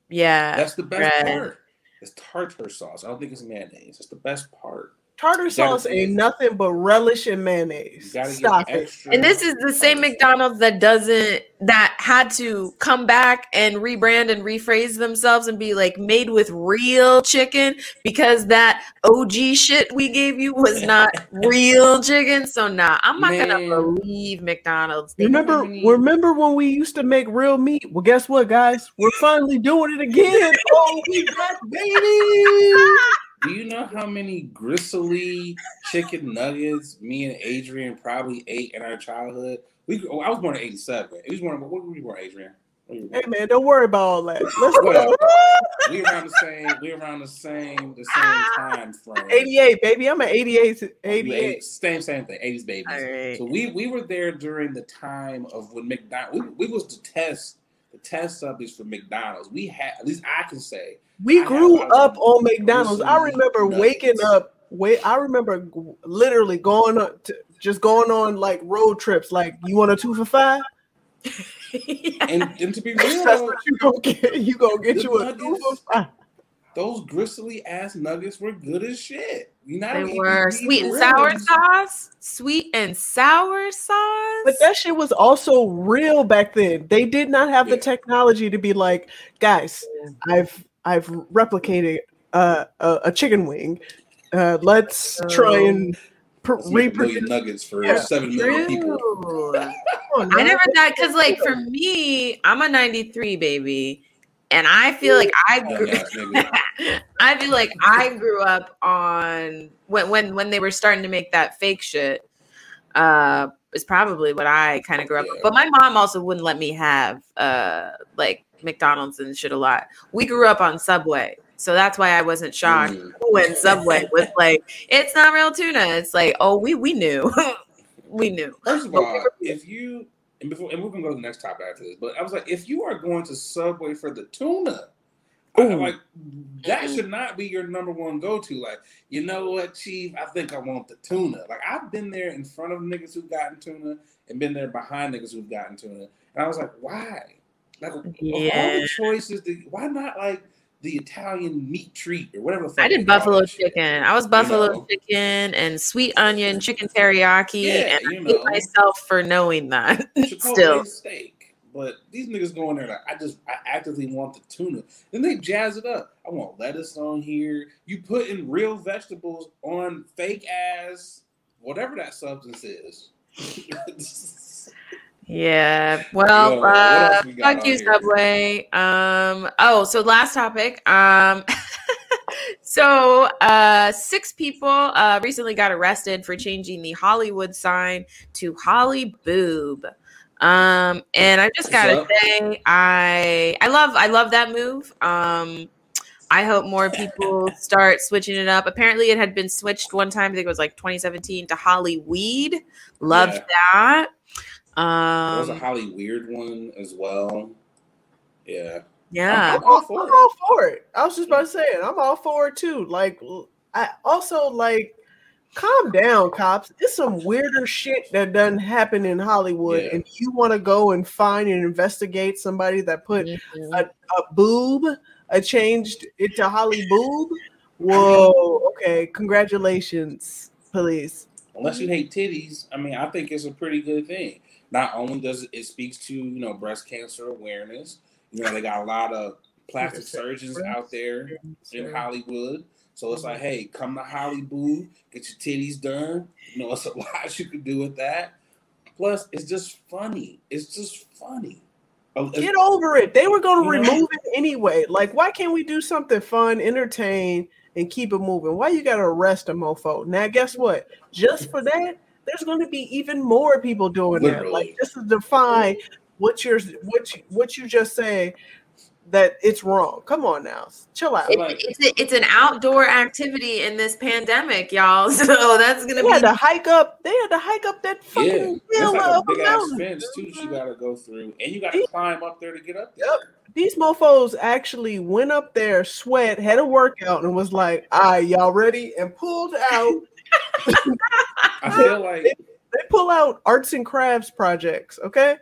Yeah. That's the best bread. part. It's tartar sauce. I don't think it's mayonnaise. It's the best part. Tartar sauce ain't nothing but relish and mayonnaise. Stop it. And this is the same McDonald's that doesn't that had to come back and rebrand and rephrase themselves and be like made with real chicken because that OG shit we gave you was not real chicken. So nah, I'm not Man. gonna believe McDonald's. Remember, remember when we used to make real meat? Well, guess what, guys? We're finally doing it again. oh, we back, baby. Do you know how many gristly chicken nuggets me and Adrian probably ate in our childhood? We, oh, I was born in '87. He was born. What were you born, Adrian? Hey man, don't worry about all that. Let's go. we around the same. We around the same. The same ah. time frame. 88, baby. I'm an 88. 88. Same, same thing. 80s babies. Right. So we we were there during the time of when McDonald's. We, we was to test the test subjects for McDonald's. We had at least I can say we I grew up on McDonald's. I remember waking up. Wait, I remember literally going up to just going on like road trips. Like, you want a two for five? and, and to be real, you gonna get. You gonna get you a two for five. Those gristly ass nuggets were good as shit. You know, they were sweet and sour sauce, sweet and sour sauce. But that shit was also real back then. They did not have yeah. the technology to be like, guys, I've I've replicated uh, a, a, chicken wing. Uh, let's oh. try and pr- reproduce nuggets for yeah, seven million people. I never thought because, like, for me, I'm a '93 baby, and I feel like I grew, I feel like I grew up on when when when they were starting to make that fake shit. Uh, is probably what I kind of grew up. Yeah. With. But my mom also wouldn't let me have uh like McDonald's and shit a lot. We grew up on Subway. So that's why I wasn't shocked mm. when Subway was like, it's not real tuna. It's like, oh, we we knew. we knew. First of all, if you and before and we're gonna go to the next topic after this, but I was like, if you are going to Subway for the tuna, I, like that should not be your number one go to. Like, you know what, Chief? I think I want the tuna. Like, I've been there in front of niggas who've gotten tuna and been there behind niggas who've gotten tuna, and I was like, why? Like yeah. all the choices, why not like the Italian meat treat or whatever? I did buffalo chicken. I was buffalo you know? chicken and sweet onion chicken teriyaki, yeah, and I know. hate myself for knowing that. Still, steak. But these niggas going there like I just I actively want the tuna. Then they jazz it up. I want lettuce on here. You put in real vegetables on fake ass whatever that substance is. Yeah. Well, Yo, uh, fuck you, Subway. Um. Oh, so last topic. Um. so, uh, six people uh recently got arrested for changing the Hollywood sign to Holly Boob. Um, and I just gotta say, I I love I love that move. Um, I hope more people start switching it up. Apparently, it had been switched one time. I think it was like 2017 to Hollyweed. Loved yeah. that. Um, there was a um, Holly Weird one as well. Yeah. Yeah. I'm, I'm, all, I'm all for it. I was just about to say it. I'm all for it too. Like, I also like calm down, cops. It's some weirder shit that doesn't happen in Hollywood, yeah. and you want to go and find and investigate somebody that put mm-hmm. a, a, boob, a changed it to Holly boob. Whoa, okay, congratulations, police. Unless you hate titties, I mean, I think it's a pretty good thing. Not only does it, it speaks to you know breast cancer awareness. You know, they got a lot of plastic surgeons out there in Hollywood so it's like, uh-huh. hey, come to Hollywood, get your titties done. You know, it's a lot you can do with that. Plus, it's just funny. It's just funny. Oh, get over it. They were going to remove it anyway. Like, why can't we do something fun, entertain, and keep it moving? Why you got to arrest a mofo? Now, guess what? Just for that, there's going to be even more people doing Literally. that. Like, this is define what you're what you, what you just say that it's wrong. Come on now, chill out. It's, it's, a, it's, an outdoor activity in this pandemic, y'all. So that's gonna they be. Had to hike up. They had to hike up that fucking yeah, hill like a big ass fence too. You mm-hmm. gotta go through, and you gotta These, climb up there to get up there. Yep. These mofo's actually went up there, sweat, had a workout, and was like, "All right, y'all ready?" and pulled out. I feel like they, they pull out arts and crafts projects. Okay.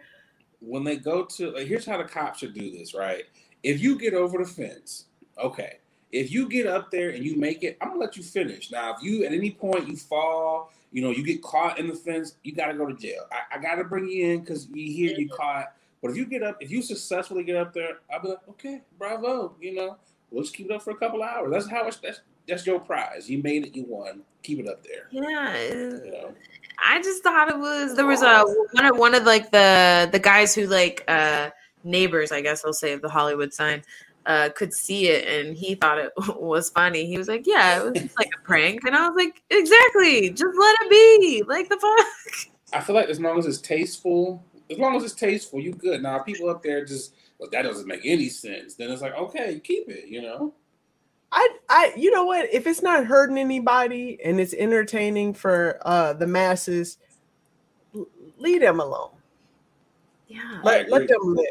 When they go to, like, here's how the cops should do this, right? If you get over the fence, okay. If you get up there and you make it, I'm gonna let you finish. Now, if you at any point you fall, you know, you get caught in the fence, you gotta go to jail. I, I gotta bring you in because you hear you mm-hmm. caught. But if you get up, if you successfully get up there, I'll be like, okay, bravo. You know, we'll just keep it up for a couple hours. That's how it's that's that's your prize. You made it, you won. Keep it up there. Yeah. You know? I just thought it was there was a one of one of like the the guys who like uh neighbors, I guess I'll say, of the Hollywood sign, uh, could see it and he thought it was funny. He was like, Yeah, it was just like a prank. And I was like, Exactly. Just let it be. Like the fuck. I feel like as long as it's tasteful, as long as it's tasteful, you good. Now people up there just well, that doesn't make any sense. Then it's like, okay, keep it, you know. I I you know what? If it's not hurting anybody and it's entertaining for uh the masses, leave them alone. Yeah. Let, let them live.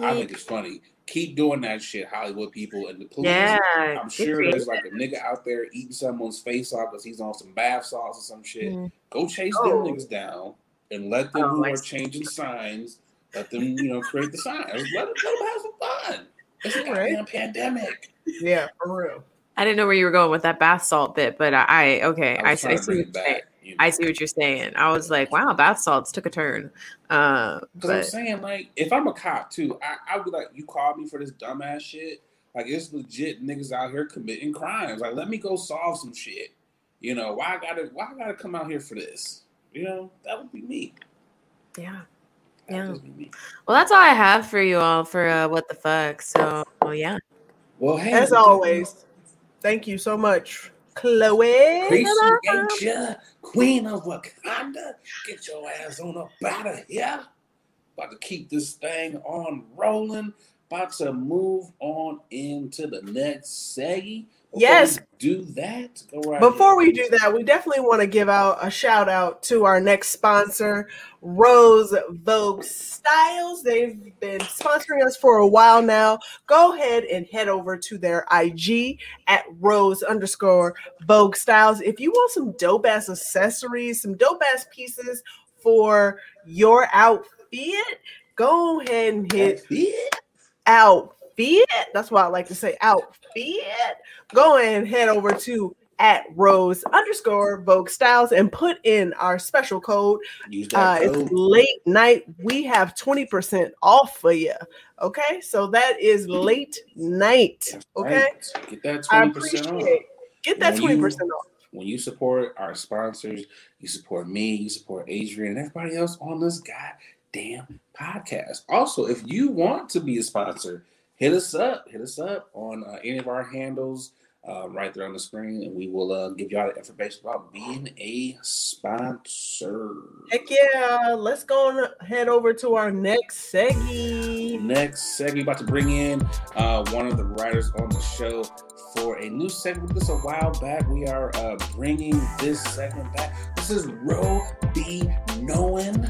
I think it's funny. Keep doing that shit, Hollywood people and the police. Yeah, I'm sure there's like a nigga out there eating someone's face off because he's on some bath salts or some shit. Mm. Go chase oh. them niggas down and let them oh, who are changing signs, let them, you know, create the signs. Let them, let them have some fun. It's a right. pandemic. Yeah, for real. I didn't know where you were going with that bath salt bit, but I, I okay, I, I, I see what you're saying. You know? I see what you're saying. I was like, wow, bath salts took a turn. Uh, but I'm saying, like, if I'm a cop too, I, I would be like, you called me for this dumbass shit. Like, it's legit niggas out here committing crimes. Like, let me go solve some shit. You know, why I gotta why I gotta come out here for this? You know, that would be me. Yeah. yeah. Well, that's all I have for you all for uh, what the fuck. So, well, yeah. Well, hey, as always, thank you so much Chloe. Appreciate you, Queen of Wakanda. Get your ass on up out of here. About to keep this thing on rolling. About to move on into the next seggy. Yes. Do that. Right Before we do that, we definitely want to give out a shout out to our next sponsor, Rose Vogue Styles. They've been sponsoring us for a while now. Go ahead and head over to their IG at Rose underscore Vogue Styles. If you want some dope ass accessories, some dope ass pieces for your outfit, go ahead and hit outfit. That's why I like to say outfit. Be it, go and head over to at Rose underscore Vogue Styles and put in our special code. Uh, code. It's late night. We have 20% off for you. Okay. So that is late night. Okay. Right. Get that 20% off. Get that when 20% you, off. When you support our sponsors, you support me, you support Adrian, and everybody else on this goddamn podcast. Also, if you want to be a sponsor, hit us up. Hit us up on uh, any of our handles uh, right there on the screen, and we will uh, give y'all the information about being a sponsor. Heck yeah! Let's go and head over to our next seggy. Next segment, about to bring in uh, one of the writers on the show for a new segment. This a while back. We are uh, bringing this segment back. This is Ro B Knowing.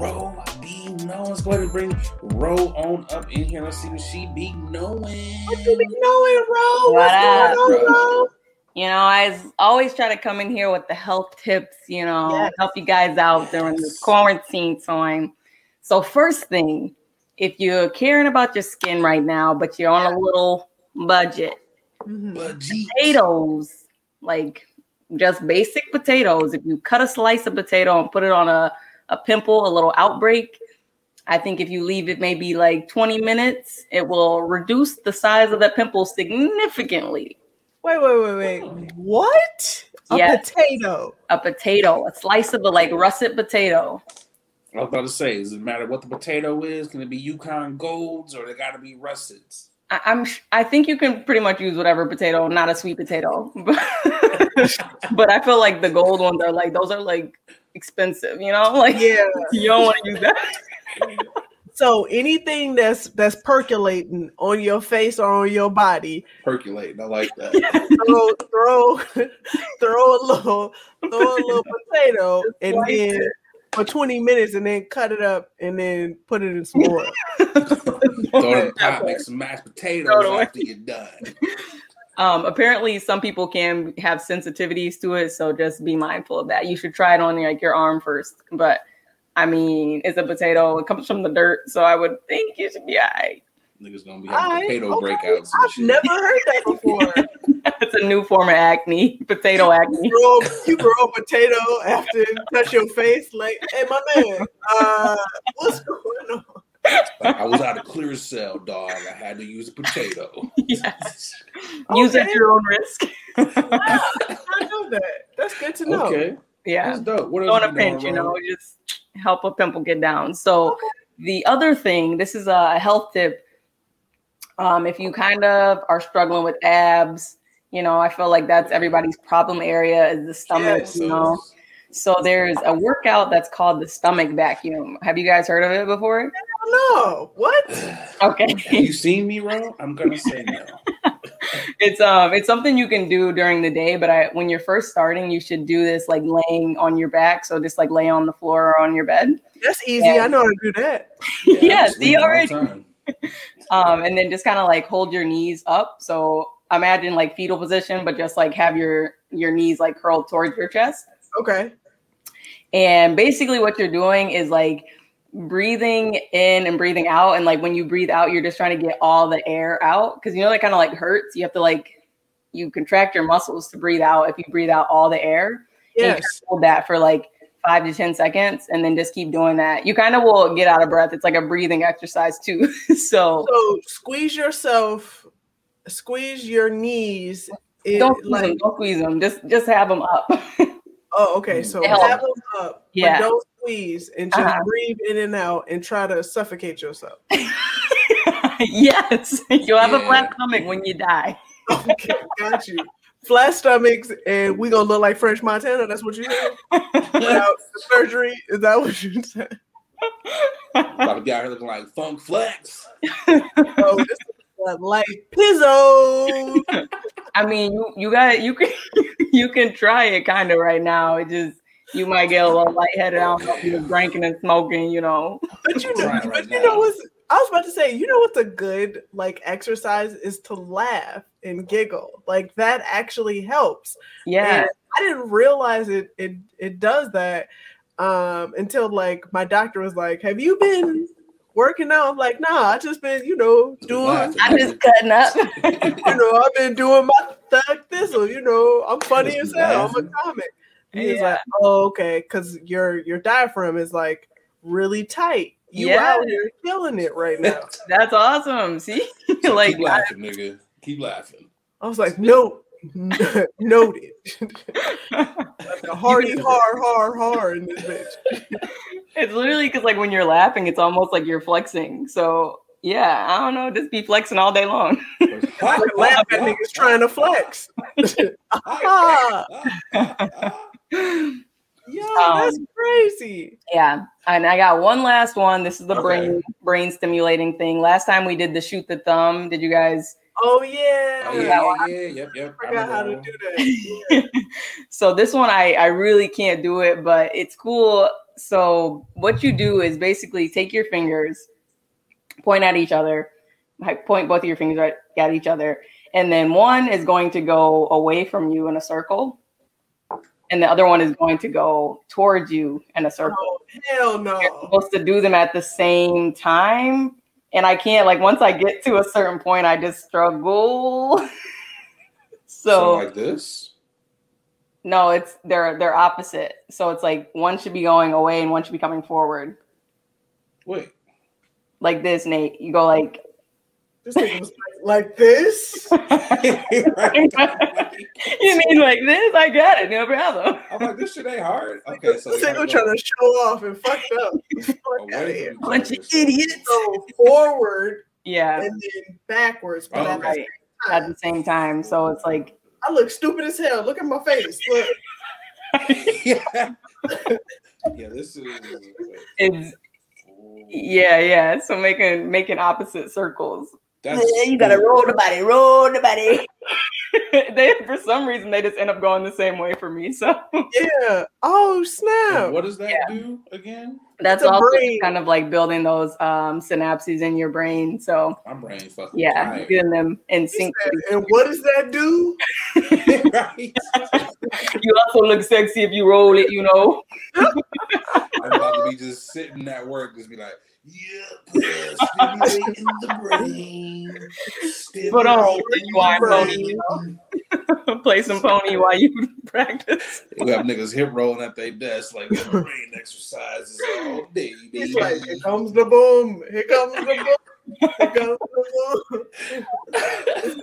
Ro be knowing. Let's go ahead and bring Ro on up in here. Let's see what she be knowing. What you be knowing, Ro? What up, Ro? You know, I always try to come in here with the health tips, you know, yes. help you guys out during this quarantine time. So, first thing, if you're caring about your skin right now, but you're on a little budget, mm-hmm. potatoes, like just basic potatoes, if you cut a slice of potato and put it on a a pimple, a little outbreak. I think if you leave it maybe like 20 minutes, it will reduce the size of that pimple significantly. Wait, wait, wait, wait. What? A yes. potato. A potato, a slice of a like russet potato. I was about to say, does it matter what the potato is? Can it be Yukon Golds or they got to be russets? I, am I think you can pretty much use whatever potato, not a sweet potato. but I feel like the gold ones are like those are like expensive, you know? Like yeah, you don't want to use that. so anything that's that's percolating on your face or on your body. Percolating, I like that. throw throw throw a little throw a little potato and then for 20 minutes and then cut it up and then put it in some oil. Throw it in pot, make some mashed potatoes after you're done. Um, apparently, some people can have sensitivities to it, so just be mindful of that. You should try it on like your arm first. But I mean, it's a potato; it comes from the dirt, so I would think you should be alright. Niggas gonna be having potato okay. breakouts. I've never heard that before. it's a new form of acne, potato acne. You grow, you grow a potato after touch your face, like, hey, my man, uh, what's going on? I was out of Clearasil, dog. I had to use a potato. Yes. Use at your own risk. I know that. That's good to know. Okay. Yeah. That's dope. What else a pinch, you know, just help a pimple get down. So okay. the other thing, this is a health tip. Um, if you kind of are struggling with abs, you know, I feel like that's everybody's problem area is the stomach, yes. you know. So there's a workout that's called the stomach vacuum. Have you guys heard of it before? No. What? Okay. Have you seen me, Ro? I'm gonna say no. it's um it's something you can do during the day, but I when you're first starting, you should do this like laying on your back. So just like lay on the floor or on your bed. That's easy. And, I know how to do that. Yeah, yeah see already. um, and then just kind of like hold your knees up. So imagine like fetal position, but just like have your your knees like curled towards your chest. Okay. And basically, what you're doing is like breathing in and breathing out. And like when you breathe out, you're just trying to get all the air out because you know that kind of like hurts. You have to like you contract your muscles to breathe out. If you breathe out all the air, yes. hold that for like five to ten seconds, and then just keep doing that. You kind of will get out of breath. It's like a breathing exercise too. so so squeeze yourself, squeeze your knees. Don't squeeze like, them. Don't squeeze them. Just just have them up. Oh, okay. So have them up, yeah. don't squeeze and just uh-huh. breathe in and out and try to suffocate yourself. yes, you'll have yeah. a flat stomach when you die. okay, got you. Flat stomachs, and we gonna look like French Montana. That's what you said. Without surgery, is that what you said? About to be out here looking like Funk Flex. oh, this like Pizzo. I mean, you you got you can you can try it kind of right now. It just you might get a little lightheaded. I don't know if you're drinking and smoking, you know. But you know, right, but you know what's I was about to say, you know what's a good like exercise is to laugh and giggle. Like that actually helps. Yeah. And I didn't realize it it it does that um until like my doctor was like, Have you been working out. I'm like, nah, I just been, you know, doing. I'm just cutting up. you know, I've been doing my thug thistle. You know, I'm funny as hell. I'm a comic. And yeah. he's like, oh, okay, because your your diaphragm is like really tight. You yeah. out here killing it right now. That's awesome. See, like keep laughing, nigga. Keep laughing. I was like, no, noted. like a hardy, hard, hard, hard in this bitch. It's literally because like when you're laughing, it's almost like you're flexing. So Yeah, I don't know. Just be flexing all day long. I laugh at niggas trying to flex. Yeah, um, that's crazy. Yeah, and I got one last one. This is the okay. brain brain stimulating thing. Last time we did the shoot the thumb. Did you guys? Oh yeah, oh, yeah, yeah, yep, yep. I forgot how to do that. so this one, I I really can't do it, but it's cool. So what you do is basically take your fingers, point at each other, point both of your fingers at each other, and then one is going to go away from you in a circle and the other one is going to go towards you in a circle. Oh, hell no. You're supposed to do them at the same time. And I can't like once I get to a certain point, I just struggle. so, like this? No, it's they're they're opposite. So it's like one should be going away and one should be coming forward. Wait. Like this, Nate. You go like this thing was like this. you mean like this? I got it, no problem. I'm like, this shit ain't hard. Okay, so this nigga trying to show off and fucked up. Oh, Bunch of idiots. So forward, yeah, and then backwards, but oh, right. at the same time. So it's like I look stupid as hell. Look at my face. Look. yeah. yeah, this is. It's, yeah, yeah. So making making opposite circles. That's yeah, you gotta roll the body, roll the body. they for some reason they just end up going the same way for me. So yeah. Oh snap! And what does that yeah. do again? That's also brain. kind of like building those um, synapses in your brain. So my brain fucking yeah, tired. getting them in sync. and what does that do? you also look sexy if you roll it. You know. I'm about to be just sitting at work, just be like. Yeah, stimulating the brain. Put on pony. Play some pony while you practice. We have niggas hip rolling at their desk like brain exercises all day. Baby. It's like here comes the boom. Here comes the boom. Here comes the boom.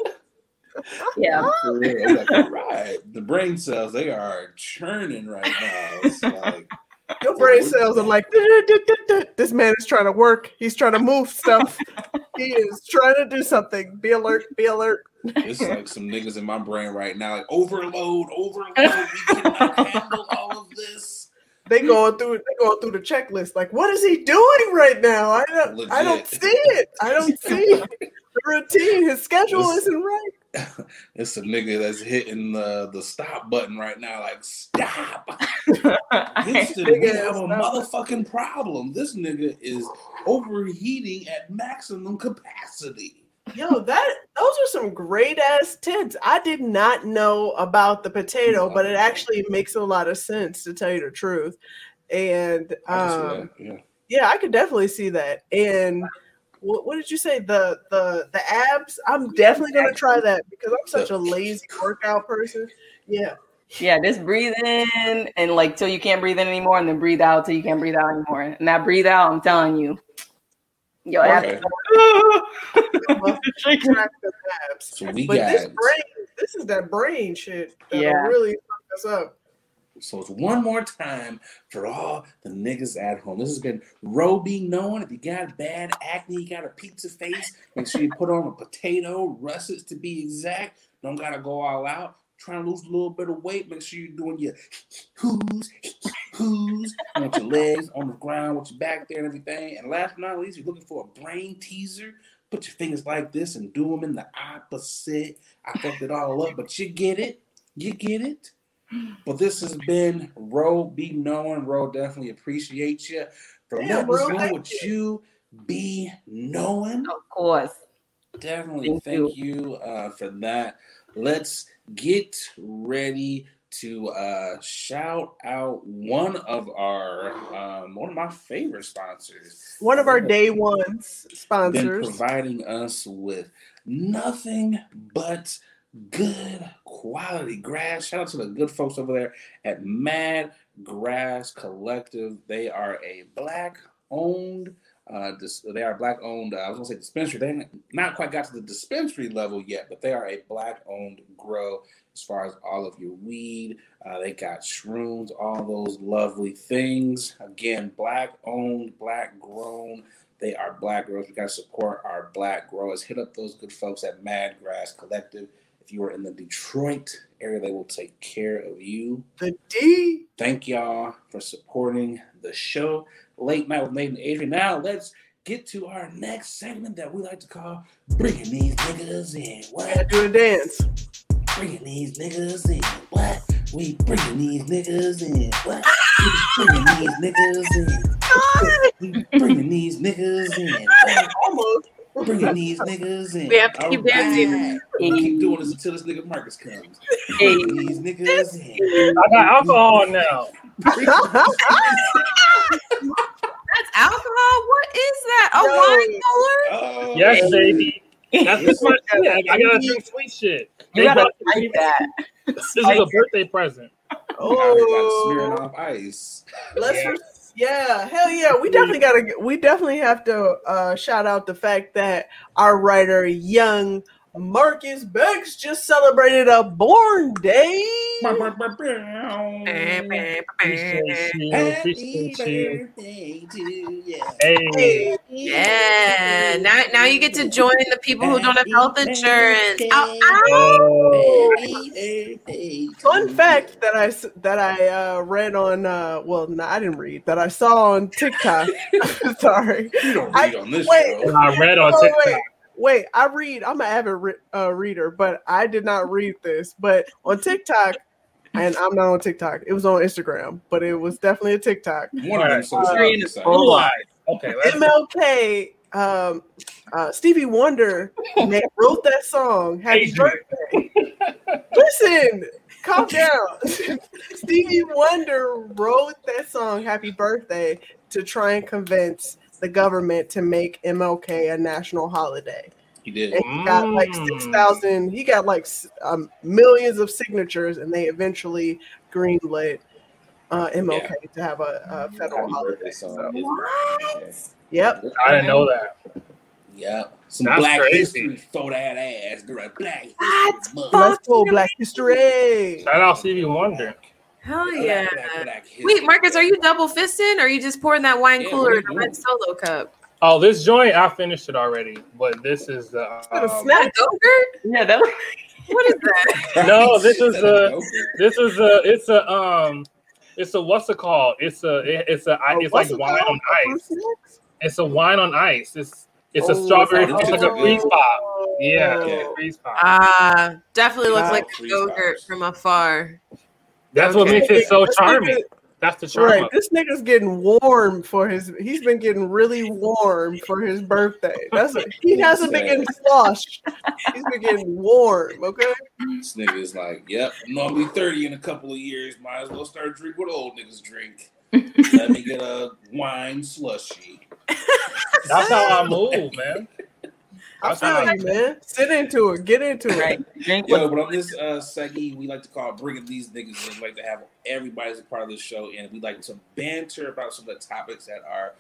yeah. Like, all right. The brain cells, they are churning right now. It's like your brain cells are like, this man is trying to work. He's trying to move stuff. he is trying to do something. Be alert. Be alert. It's like some niggas in my brain right now, like overload, overload. We cannot handle all of this. They going through they going through the checklist. Like, what is he doing right now? I don't Legit. I don't see it. I don't see it. the routine. His schedule is isn't right. it's a nigga that's hitting the the stop button right now. Like stop! Houston, we have a motherfucking problem. This nigga is overheating at maximum capacity. Yo, that those are some great ass tints. I did not know about the potato, but it actually makes a lot of sense to tell you the truth. And um, yeah. yeah, I could definitely see that. And what, what, did you say? The the the abs. I'm definitely gonna try that because I'm such a lazy workout person. Yeah. Yeah, just breathe in and like till you can't breathe in anymore, and then breathe out till you can't breathe out anymore. And that breathe out, I'm telling you, yo, okay. so we but got this brain. This is that brain shit that yeah. really fuck us up. So it's one more time for all the niggas at home. This has been Ro Be Knowing. If you got bad acne, you got a pizza face, make sure you put on a potato, russets to be exact. Don't gotta go all out. Trying to lose a little bit of weight, make sure you're doing your whoos, whoos, with your legs on the ground, with your back there and everything. And last but not least, you're looking for a brain teaser. Put your fingers like this and do them in the opposite. I fucked it all up, but you get it. You get it. But this has been Ro Be Knowing. Ro definitely appreciate you for yeah, letting us know what you be knowing. Of course. Definitely thank, thank you, you uh, for that. Let's get ready to uh, shout out one of our um, one of my favorite sponsors. One of our day ones sponsors providing us with nothing but good quality grass. Shout out to the good folks over there at Mad Grass Collective. They are a black owned Uh, they are black owned. Uh, I was gonna say dispensary. They not quite got to the dispensary level yet, but they are a black owned grow as far as all of your weed. Uh, they got shrooms, all those lovely things. Again, black owned, black grown. They are black growers. We got to support our black growers. Hit up those good folks at Mad Grass Collective. If you are in the Detroit area, they will take care of you. The D. Thank y'all for supporting the show. Late Night with Nate and Adrian. Now let's get to our next segment that we like to call Bringing These Niggas In. What? I Do a dance. Bringing these niggas in. What? We bringing these niggas in. What? Ah! We bringing these niggas in. We bringing these niggas in. Almost. Bringing these niggas in. We have to keep dancing. We'll keep doing this until this nigga Marcus comes. Bringing these niggas in. I got alcohol now. That's alcohol. What is that? A no. wine cooler? Oh, yes, baby. That's just my shit. I gotta drink sweet shit. You gotta like that. This is a birthday present. Oh, Smirnoff Ice. Let's yeah. Yeah, hell yeah. We definitely gotta we definitely have to uh shout out the fact that our writer Young Marcus Bex just celebrated a born day. Happy birthday to you. Hey. Yeah. Now, now you get to join the people who don't have health insurance. Ow, ow. Fun fact that I that I uh, read on uh, well, no, I didn't read that I saw on TikTok. Sorry, you don't read I, on this wait, show. I read on TikTok. Wait wait, I read. I'm an avid re- uh, reader, but I did not read this. But on TikTok, and I'm not on TikTok. It was on Instagram, but it was definitely a TikTok. One of them. So uh, okay. MLK. Um, uh, Stevie Wonder wrote that song. Happy birthday. Listen, calm down. Stevie Wonder wrote that song, Happy Birthday, to try and convince the government to make MLK a national holiday. He did. And he got like six thousand. He got like um, millions of signatures, and they eventually greenlit uh, MLK yeah. to have a, a federal holiday. So. What? Yep. I didn't know that. Yep. Some That's black crazy. history throw that ass. They're black history. Let's go black history. Shout out Stevie Wonder. Hell yeah. Black, black, Wait, Marcus, are you double fisting or are you just pouring that wine yeah, cooler in a red solo cup? Oh, this joint, I finished it already, but this is the um, snack yogurt. Yeah, that. what is that? no, this is a. This is a. It's a. Um. It's a. What's it called? It's a. It's a. Oh, it's like wine on ice. It's a wine on ice. It's. It's oh, a strawberry. It's like a freeze pop. Yeah, okay. freeze pop. Ah, uh, definitely looks like yogurt pops. from afar. That's okay. what makes it so charming. That's the charm. Right. This nigga's getting warm for his. He's been getting really warm for his birthday. That's a, he hasn't been getting flushed. He's been getting warm. Okay. This nigga's like, yep. I'm gonna be thirty in a couple of years. Might as well start drink what old niggas drink. Let me get a wine slushy. That's how I move, man. I feel you, man. Sit into it. Get into it. Yo, but on this uh, segment, we like to call bringing these niggas in. We like to have everybody as a part of the show, and we like to banter about some of the topics that are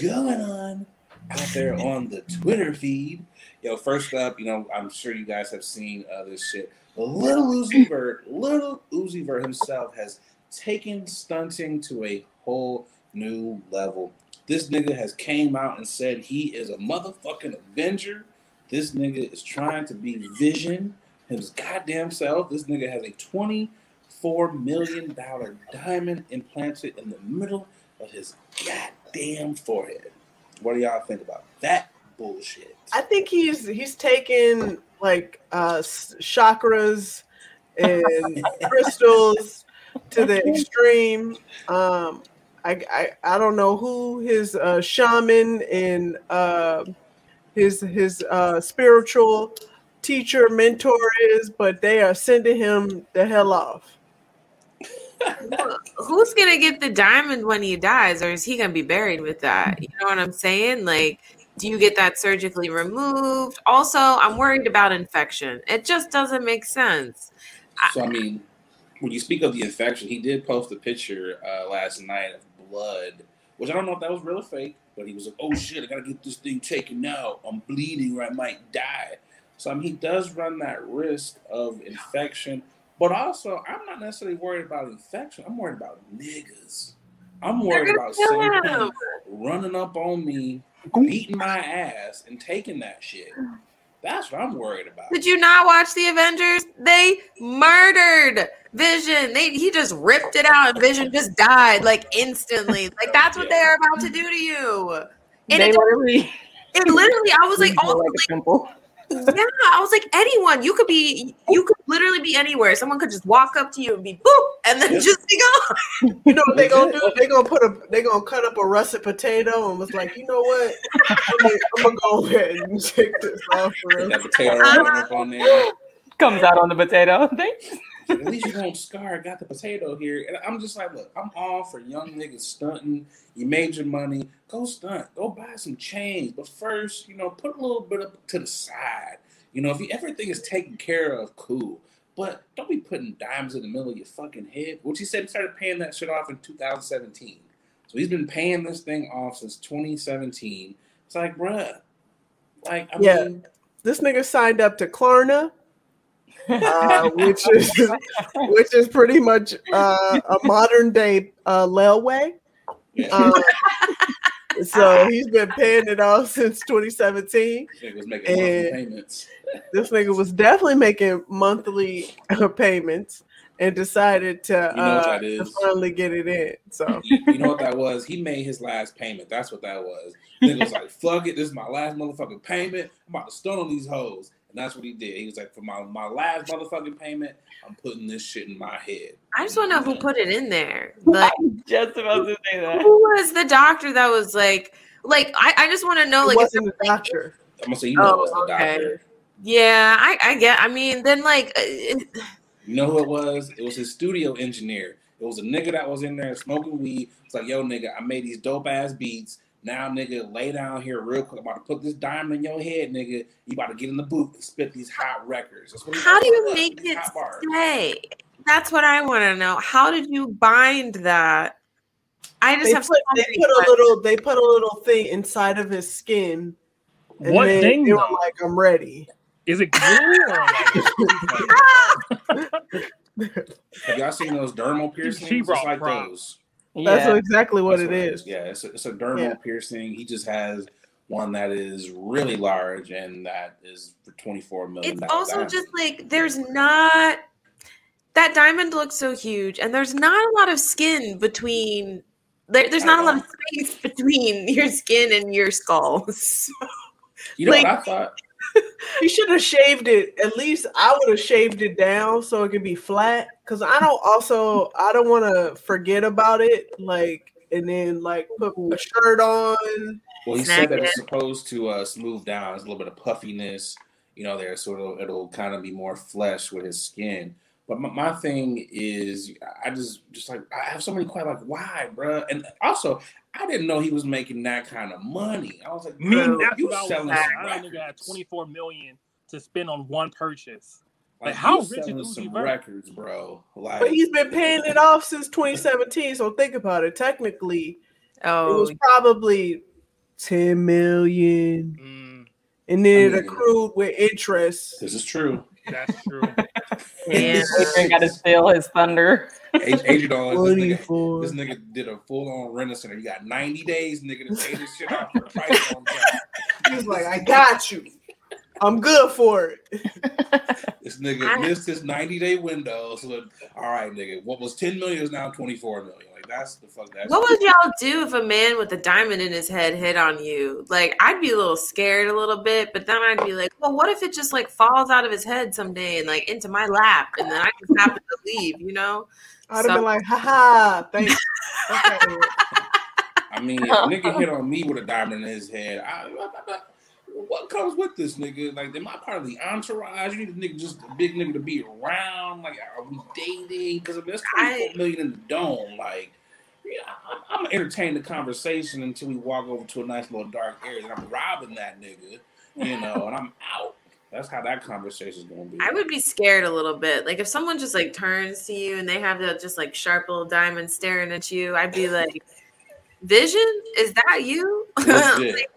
going on out there on the Twitter feed. Yo, first up, you know, I'm sure you guys have seen uh, this shit. Lil Uzi Vert, Lil Uzi Vert himself has taken stunting to a whole new level. This nigga has came out and said he is a motherfucking Avenger this nigga is trying to be Vision his goddamn self. This nigga has a $24 million diamond implanted in the middle of his goddamn forehead. What do y'all think about that bullshit? I think he's he's taken like uh chakras and crystals to the extreme. Um I, I I don't know who his uh shaman and uh his his uh, spiritual teacher mentor is, but they are sending him the hell off. Who's gonna get the diamond when he dies, or is he gonna be buried with that? You know what I'm saying? Like, do you get that surgically removed? Also, I'm worried about infection. It just doesn't make sense. So I mean, when you speak of the infection, he did post a picture uh, last night of blood which I don't know if that was real or fake, but he was like, "Oh shit, I gotta get this thing taken out. I'm bleeding, or I might die." So I mean, he does run that risk of infection, but also I'm not necessarily worried about infection. I'm worried about niggas. I'm worried about someone running up on me, beating my ass, and taking that shit. That's what I'm worried about. Did you not watch the Avengers? They murdered Vision. They he just ripped it out, and Vision just died like instantly. Like that's what yeah. they are about to do to you. And they it, literally, it literally, I was like, oh, like, yeah, I was like, anyone, you could be, you could literally be anywhere. Someone could just walk up to you and be boop, and then just be gone. You know what they gonna do? They gonna put a, they gonna cut up a russet potato and was like, you know what? I'm gonna, go ahead and take this off. For that potato uh-huh. on there. Comes out on the potato. Thanks. At least you don't scar. Got the potato here, and I'm just like, look, I'm all for young niggas stunting. You made your money, go stunt, go buy some chains. But first, you know, put a little bit up to the side. You know, if you, everything is taken care of, cool. But don't be putting dimes in the middle of your fucking head. Which he said he started paying that shit off in 2017. So he's been paying this thing off since 2017. It's like, bruh, like, I yeah. mean, this nigga signed up to Klarna uh, which is which is pretty much uh, a modern day uh, layaway. Um, so he's been paying it off since 2017. and this nigga was definitely making monthly payments and decided to, you know uh, to finally get it in. So you know what that was? He made his last payment. That's what that was. Nigga was like, "Fuck it, this is my last motherfucking payment. I'm about to stun on these hoes." And that's what he did. He was like, for my, my last motherfucking payment, I'm putting this shit in my head. I just want to know who put it in there. Like, just about to say that. Who was the doctor that was like, like I, I just want to know, like, it wasn't the doctor. I'm gonna say you know oh, it was the okay. doctor. Yeah, I, I get. I mean, then like, uh, it, you know who it was? It was his studio engineer. It was a nigga that was in there smoking weed. It's like, yo, nigga, I made these dope ass beats. Now, nigga, lay down here real quick. I'm about to put this diamond in your head, nigga. You about to get in the booth and spit these hot records. How do you make it stay? That's what I want to know. How did you bind that? I just they have put, they put a little they put a little thing inside of his skin. what thing? They were like, I'm ready. Is it glue or like, Have y'all seen those dermal piercings? She brought like those. That's yeah. exactly what That's it what is. It is. Yeah, it's a, it's a dermal yeah. piercing. He just has one that is really large and that is for 24 million. It's also just like there's not that diamond looks so huge and there's not a lot of skin between there, there's not a lot of space between your skin and your skull. So, you know like, what I thought? he should have shaved it. At least I would have shaved it down so it could be flat. Cause I don't also I don't want to forget about it. Like and then like put a shirt on. Well, he said that it's supposed to uh, smooth down. It's a little bit of puffiness, you know, there, so it'll, it'll kind of be more flesh with his skin. But my, my, thing is, I just just like I have so many questions. Like, why, bro? And also, I didn't know he was making that kind of money. I was like, me, that's you what selling I was I only got 24 million to spend on one purchase. Like, like how rich is some records, bro? Like, but he's been paying it off since 2017. So think about it. Technically, oh, it was probably 10 million, mm. and then I mean, it accrued with interest. This is true. That's true. Yeah, Adrian got to steal his thunder. Adrian, on this nigga, this nigga did a full on renaissance. You got 90 days, nigga, to pay this shit off for the price on He was like, I got you. I'm good for it. this nigga missed his 90 day window. So, all right, nigga, what was 10 million is now 24 million. Like, that's the fuck. That's what would y'all do if a man with a diamond in his head hit on you? Like, I'd be a little scared a little bit, but then I'd be like, well, what if it just like falls out of his head someday and like into my lap and then I just happen to leave, you know? I'd so- have been like, haha, thanks. okay. I mean, if nigga hit on me with a diamond in his head, I, I, I, what comes with this nigga? Like, am I part of the entourage? You need a nigga, just a big nigga to be around. Like, are we dating? Because I mean, there's 24 million in the dome. Like, yeah, I'm, I'm, gonna entertain the conversation until we walk over to a nice little dark area, and I'm robbing that nigga, you know, and I'm out. That's how that conversation is gonna be. I would be scared a little bit. Like if someone just like turns to you and they have that just like sharp little diamond staring at you, I'd be like, Vision, is that you? like,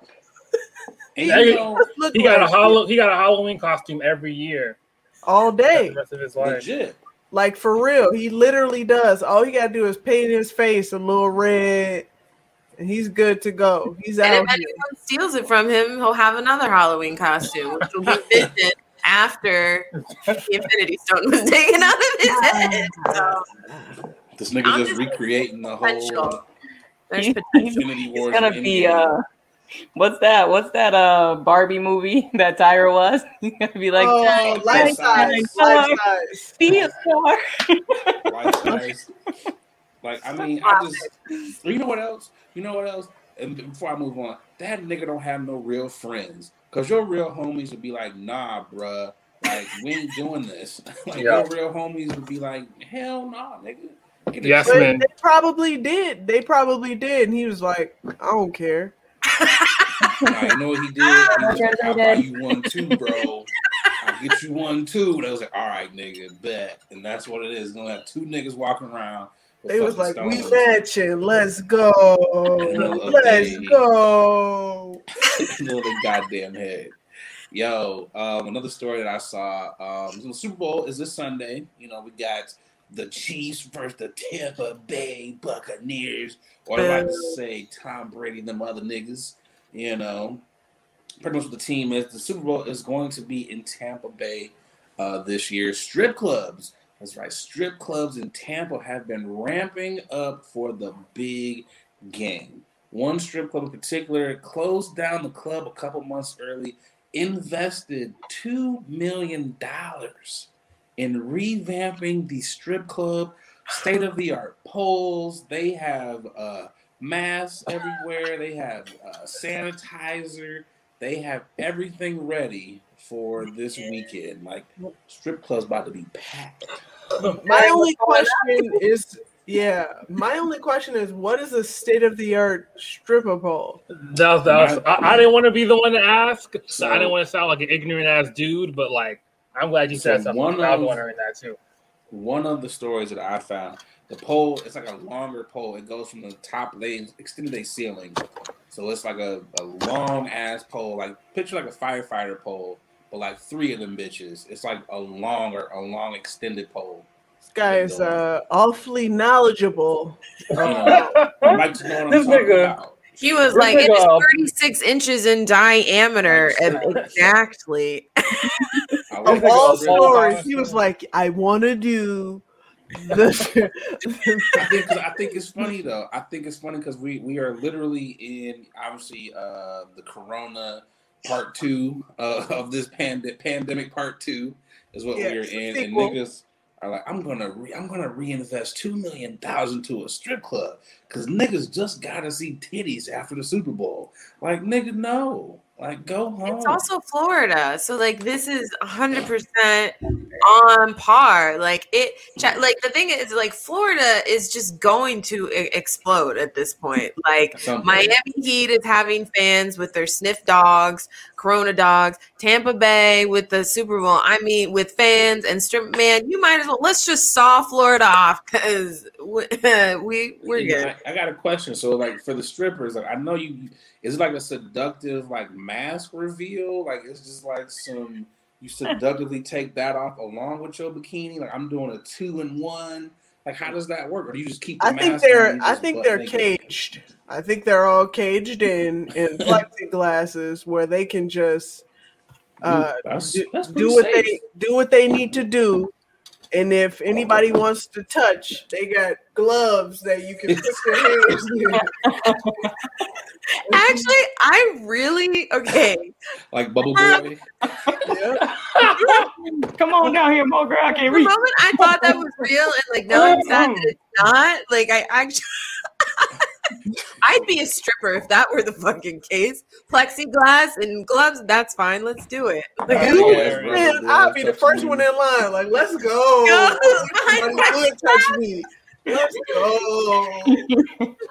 he, he got a hollow, he got a Halloween costume every year. All day. The rest of his life. Legit. Like for real. He literally does. All he gotta do is paint his face a little red and he's good to go. He's and out. if anyone steals it from him, he'll have another Halloween costume, which will be Vision after the Infinity Stone was taken out of his head. So, this nigga just, just recreating the whole. There's potential. Infinity War. It's gonna be uh, what's that? What's that uh Barbie movie that Tyra was? He's gonna be like, oh, life size, life size, be a star. life size. Like I mean, I just you know what else? You know what else? And before I move on, that nigga don't have no real friends. Cause your real homies would be like, nah, bruh, like we ain't doing this. like yeah. your real homies would be like, hell nah, nigga. Yes, man. They probably did. They probably did. And he was like, I don't care. I know what he did. He was like, I'll buy you one too, bro. I'll get you one too. And I was like, all right, nigga, bet. And that's what it is. Gonna have two niggas walking around they was like, "We matching, let's go, let's go." Little goddamn head. Yo, um, another story that I saw. Um, the Super Bowl is this Sunday. You know, we got the Chiefs versus the Tampa Bay Buccaneers, or I like to say Tom Brady, them other niggas. You know, pretty much what the team is. The Super Bowl is going to be in Tampa Bay uh, this year. Strip clubs that's right. Strip clubs in Tampa have been ramping up for the big game. One strip club in particular closed down the club a couple months early, invested $2 million in revamping the strip club, state of the art poles. They have uh, masks everywhere, they have uh, sanitizer, they have everything ready for this weekend. Like, strip clubs about to be packed. My only question is, yeah, my only question is, what is a state of the art stripper pole? That was, that was, I, I, didn't want to be the one to ask. So, I didn't want to sound like an ignorant ass dude, but like, I'm glad you so said something. One I was wondering that too. One of the stories that I found, the pole, it's like a longer pole. It goes from the top lane, extended a ceiling. So it's like a, a long ass pole, like picture like a firefighter pole but like three of them bitches. It's like a longer, a long extended pole. This guy is uh, awfully knowledgeable. Uh, like to know what I'm about. He was like, it is 36 inches in diameter. exactly. of all stories, he was like, I want to do this. I, think, I think it's funny though. I think it's funny because we we are literally in obviously uh the Corona part two uh, of this pand- pandemic part two is what yeah, we're in, and niggas are like, I'm gonna re- I'm gonna reinvest two million thousand to a strip club because niggas just gotta see titties after the Super Bowl. Like nigga, no. Like, go home. It's also Florida, so like this is hundred percent on par. Like it, like the thing is, like Florida is just going to explode at this point. Like Miami Heat is having fans with their sniff dogs, Corona dogs. Tampa Bay with the Super Bowl. I mean, with fans and strip. Man, you might as well let's just saw Florida off because we, we we're good. I, I got a question. So, like for the strippers, like I know you is it like a seductive like mask reveal? Like it's just like some you seductively take that off along with your bikini. Like I'm doing a two in one. Like how does that work? Or do you just keep? I think they're. I think they're caged. I think they're all caged in in plexiglasses where they can just uh, that's, do, that's do what safe. they do what they need to do and if anybody wants to touch, they got gloves that you can put your hands in. Actually, I really okay. Like bubble um, boy. yeah. Come on down here, Mo girl. I can't reach. The moment I thought that was real, and like now it's that it's not. Like I actually. I'd be a stripper if that were the fucking case. Plexiglass and gloves, that's fine. Let's do it. Like, yeah, man, I'll be the first one in line. Like, let's go. go. touch me. Let's go.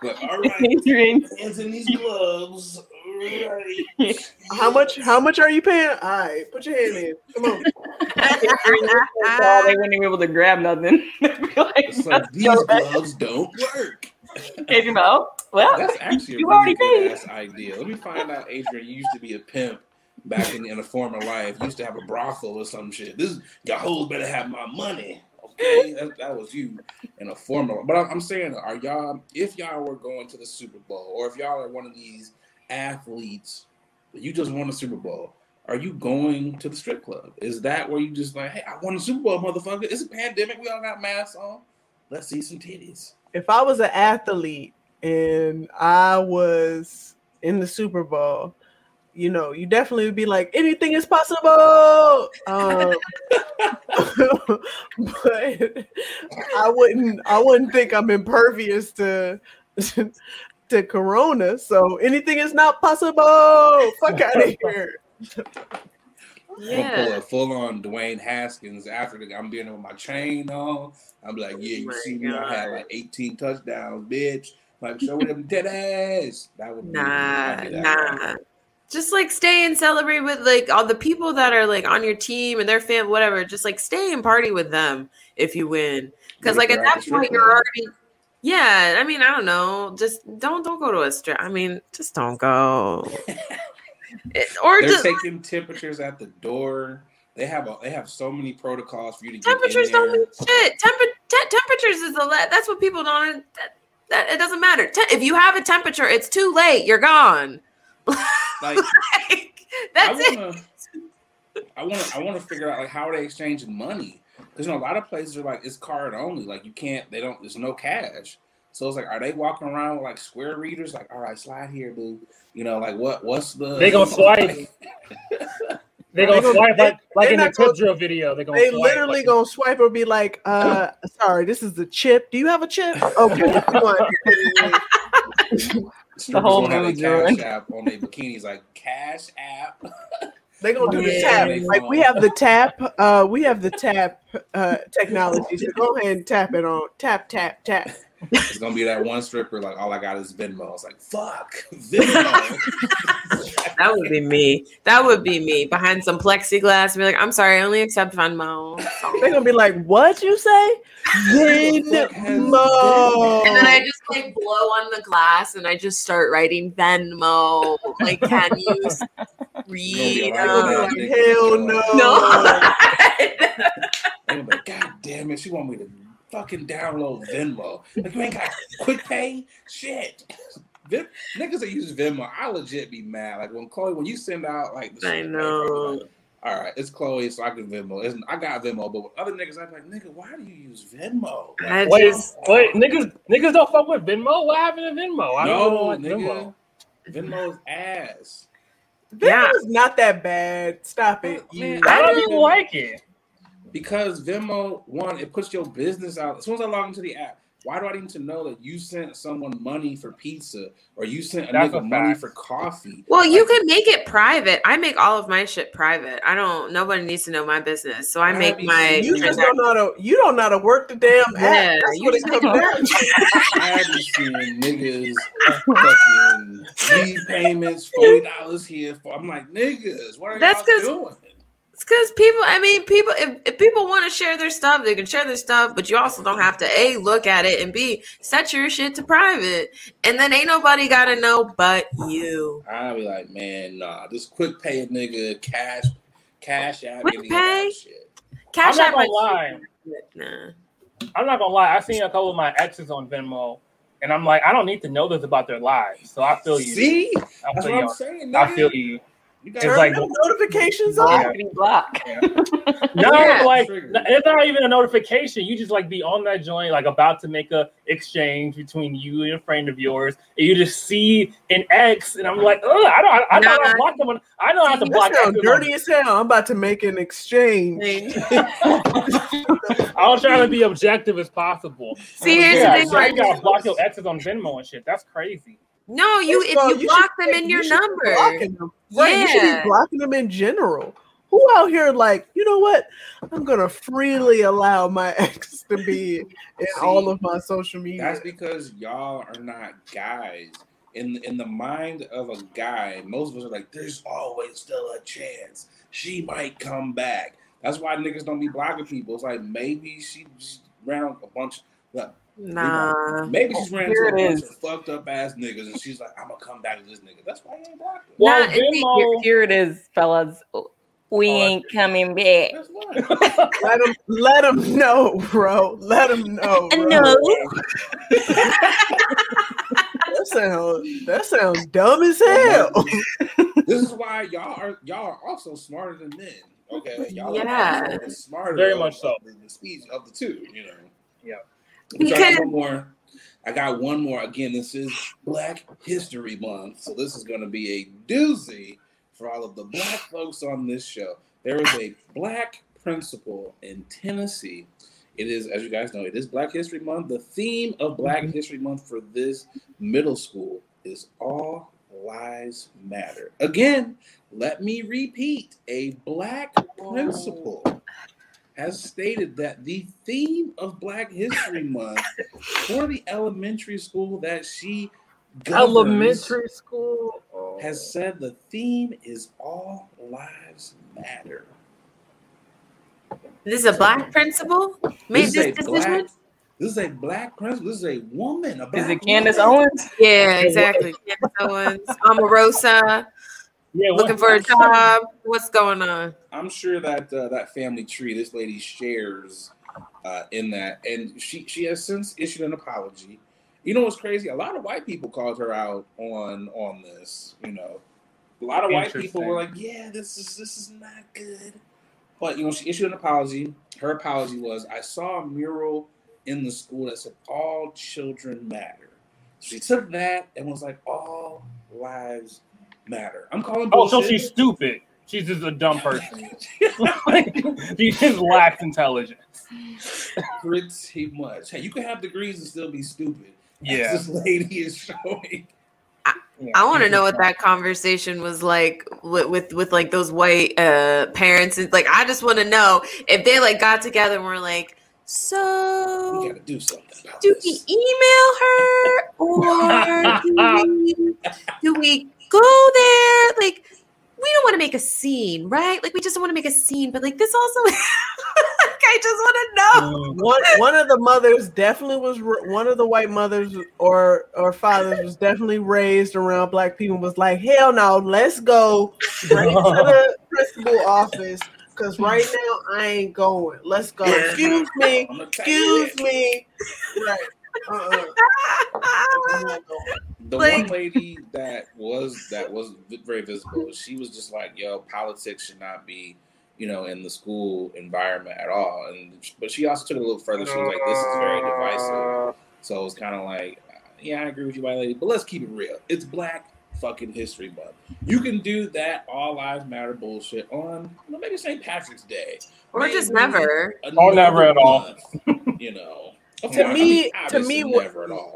But, all right. Hands in these gloves. Right. How much? How much are you paying? All right, put your hand in. Come on. they wouldn't be able to grab nothing. like, so these gloves don't work. Adrian, well, that's actually a really good ass idea. Let me find out, Adrian. You used to be a pimp back in, in a former life. You used to have a brothel or some shit. This your hoes better have my money. Okay, that, that was you in a former. But I'm, I'm saying, are y'all if y'all were going to the Super Bowl, or if y'all are one of these athletes you just won a Super Bowl? Are you going to the strip club? Is that where you just like, hey, I won a Super Bowl, motherfucker? It's a pandemic. We all got masks on. Let's see some titties. If I was an athlete and I was in the Super Bowl, you know, you definitely would be like, anything is possible. Um, but I wouldn't, I wouldn't think I'm impervious to to Corona. So anything is not possible. Fuck out of here. Yeah. I'm pull a full on Dwayne Haskins after the, I'm being with my chain on. I'm like, yeah, you oh see me, I had like 18 touchdowns, bitch. Like, show them dead ass. That would nah, be, nah. Just like stay and celebrate with like all the people that are like on your team and their fam, whatever. Just like stay and party with them if you win, because like at that point you're already yeah, I mean, I don't know. Just don't don't go to a strip. I mean, just don't go. it, or they're just, taking temperatures at the door. They have a, they have so many protocols for you to get temperatures don't mean shit. Temper, te- temperatures is a the that's what people don't. That, that it doesn't matter. Te- if you have a temperature, it's too late. You're gone. Like, like that's I wanna, it. I want to I want to figure out like how are they exchanging money because you know a lot of places are like it's card only. Like you can't. They don't. There's no cash. So it's like, are they walking around with like square readers? Like, all right, slide here, boo. You know, like what? What's the? They gonna swipe. they gonna, gonna swipe like, like in the tip drill video. They gonna they swipe, literally like, gonna swipe or be like, uh, sorry, this is the chip. Do you have a chip? Okay. the whole movie cash app on their bikinis, like cash app. They're gonna do yeah. the tap. Like we have the tap, uh, we have the tap uh technology. So go ahead and tap it on tap, tap, tap. It's gonna be that one stripper, like all I got is Venmo. It's like fuck Venmo. that would be me. That would be me behind some plexiglass. Be like, I'm sorry, I only accept Venmo. They're gonna be like, what you say? Venmo. And then I just like blow on the glass and I just start writing Venmo. Like, can you read? Like, Hell no. No. like, God damn it, she want me to fucking download Venmo. Like you ain't got quick pay? Shit. Vim, niggas that use Venmo, I legit be mad. Like when Chloe, when you send out like the I know. Like, all right, it's Chloe, so I can Venmo. It's, I got Venmo, but with other niggas, I'm like, nigga, why do you use Venmo? Like, wait, just, wait, niggas, niggas don't fuck with Venmo. What happened to Venmo? I no, don't like nigga, Venmo. Venmo's ass. Venmo's yeah. not that bad. Stop it. Man, I don't even like it. Because Venmo, one, it puts your business out. As soon as I log into the app, why do I need to know that you sent someone money for pizza or you sent a That's nigga a money for coffee? Well, like, you can make it private. I make all of my shit private. I don't. Nobody needs to know my business, so I, I make my. You just don't know how to. You don't know how to work the damn app. Yeah, That's you just it comes down. I be seeing niggas fucking leave payments forty dollars here. For, I'm like niggas. What are That's y'all doing? It's because people, I mean, people, if, if people want to share their stuff, they can share their stuff, but you also don't have to A, look at it, and B, set your shit to private. And then ain't nobody got to know but you. I'll be like, man, nah, this quick pay nigga, cash, cash out. Quick pay? Cash I'm not gonna lie. Nah. I'm not gonna lie. I've seen a couple of my exes on Venmo, and I'm like, I don't need to know this about their lives. So I feel you. See, I feel that's what you. I'm saying. Nigga. I feel you. You got turn like notifications off. Yeah. Block. Yeah. no, yeah. like it's not even a notification. You just like be on that joint, like about to make a exchange between you and a friend of yours, and you just see an X, and I'm like, oh, I don't, I, I know how to block them. I know how to block. Sound dirty as hell. I'm about to make an exchange. I'll try to be objective as possible. See, here's yeah, the thing: so you gotta block your exes on Venmo and shit. That's crazy. No, you if you, you block them in your number. Them. Right, yeah. you should be blocking them in general. Who out here like, you know what? I'm gonna freely allow my ex to be in See, all of my social media. That's because y'all are not guys. In in the mind of a guy, most of us are like, there's always still a chance. She might come back. That's why niggas don't be blocking people. It's like maybe she ran a bunch Nah. Maybe oh, she's ran into a bunch of fucked up ass niggas and she's like, I'm gonna come back to this nigga. That's why I ain't doctor. Well, nah, here, here it is, fellas. We oh, ain't coming back. let him let him know, bro. Let him know. Uh, bro. No. that sounds that sounds dumb as hell. this is why y'all are y'all are also smarter than men. Okay, y'all yeah. are smarter. Very much so. The, the speech of the two, you know. Yeah. Because I got one more. I got one more. Again, this is Black History Month, so this is going to be a doozy for all of the black folks on this show. There is a black principal in Tennessee. It is, as you guys know, it is Black History Month. The theme of Black mm-hmm. History Month for this middle school is All Lives Matter. Again, let me repeat a black principal has stated that the theme of Black History Month for the elementary school that she elementary school oh. has said the theme is all lives matter. This is a black principal made this, this decision. Black, this is a black principal. This is a woman. A is it Candace woman. Owens? Yeah, exactly. Candace Owens, Omarosa. Yeah, looking for a job. What's going on? I'm sure that uh, that family tree this lady shares uh, in that, and she she has since issued an apology you know what's crazy? A lot of white people called her out on on this. You know, a lot of white people were like, "Yeah, this is this is not good." But you know, she issued an apology. Her apology was, "I saw a mural in the school that said all children matter." She took that and was like, "All lives matter." I'm calling. Bullshit. Oh, so she's stupid. She's just a dumb person. she just lacks intelligence. Pretty much. Hey, you can have degrees and still be stupid yeah. this lady is showing. I, I want to know what that conversation was like with, with, with like those white uh parents and like I just want to know if they like got together and were like so we gotta do something. do this. we email her or do we, do we go there? Like we don't want to make a scene, right? Like we just don't want to make a scene, but like this also, like, I just want to know. Mm. One one of the mothers definitely was one of the white mothers or or fathers was definitely raised around black people. Was like, hell no, let's go right to the principal office because right now I ain't going. Let's go. Excuse me. Excuse me. Right. Uh-uh. The like, one lady that was that was very visible, she was just like, "Yo, politics should not be." You know, in the school environment at all, and but she also took it a little further. She was like, "This is very divisive." So it was kind of like, uh, "Yeah, I agree with you, white lady, but let's keep it real. It's Black fucking History Month. You can do that all lives matter bullshit on you know, maybe St. Patrick's Day, or maybe just never, or never at all. you know, to me, to me,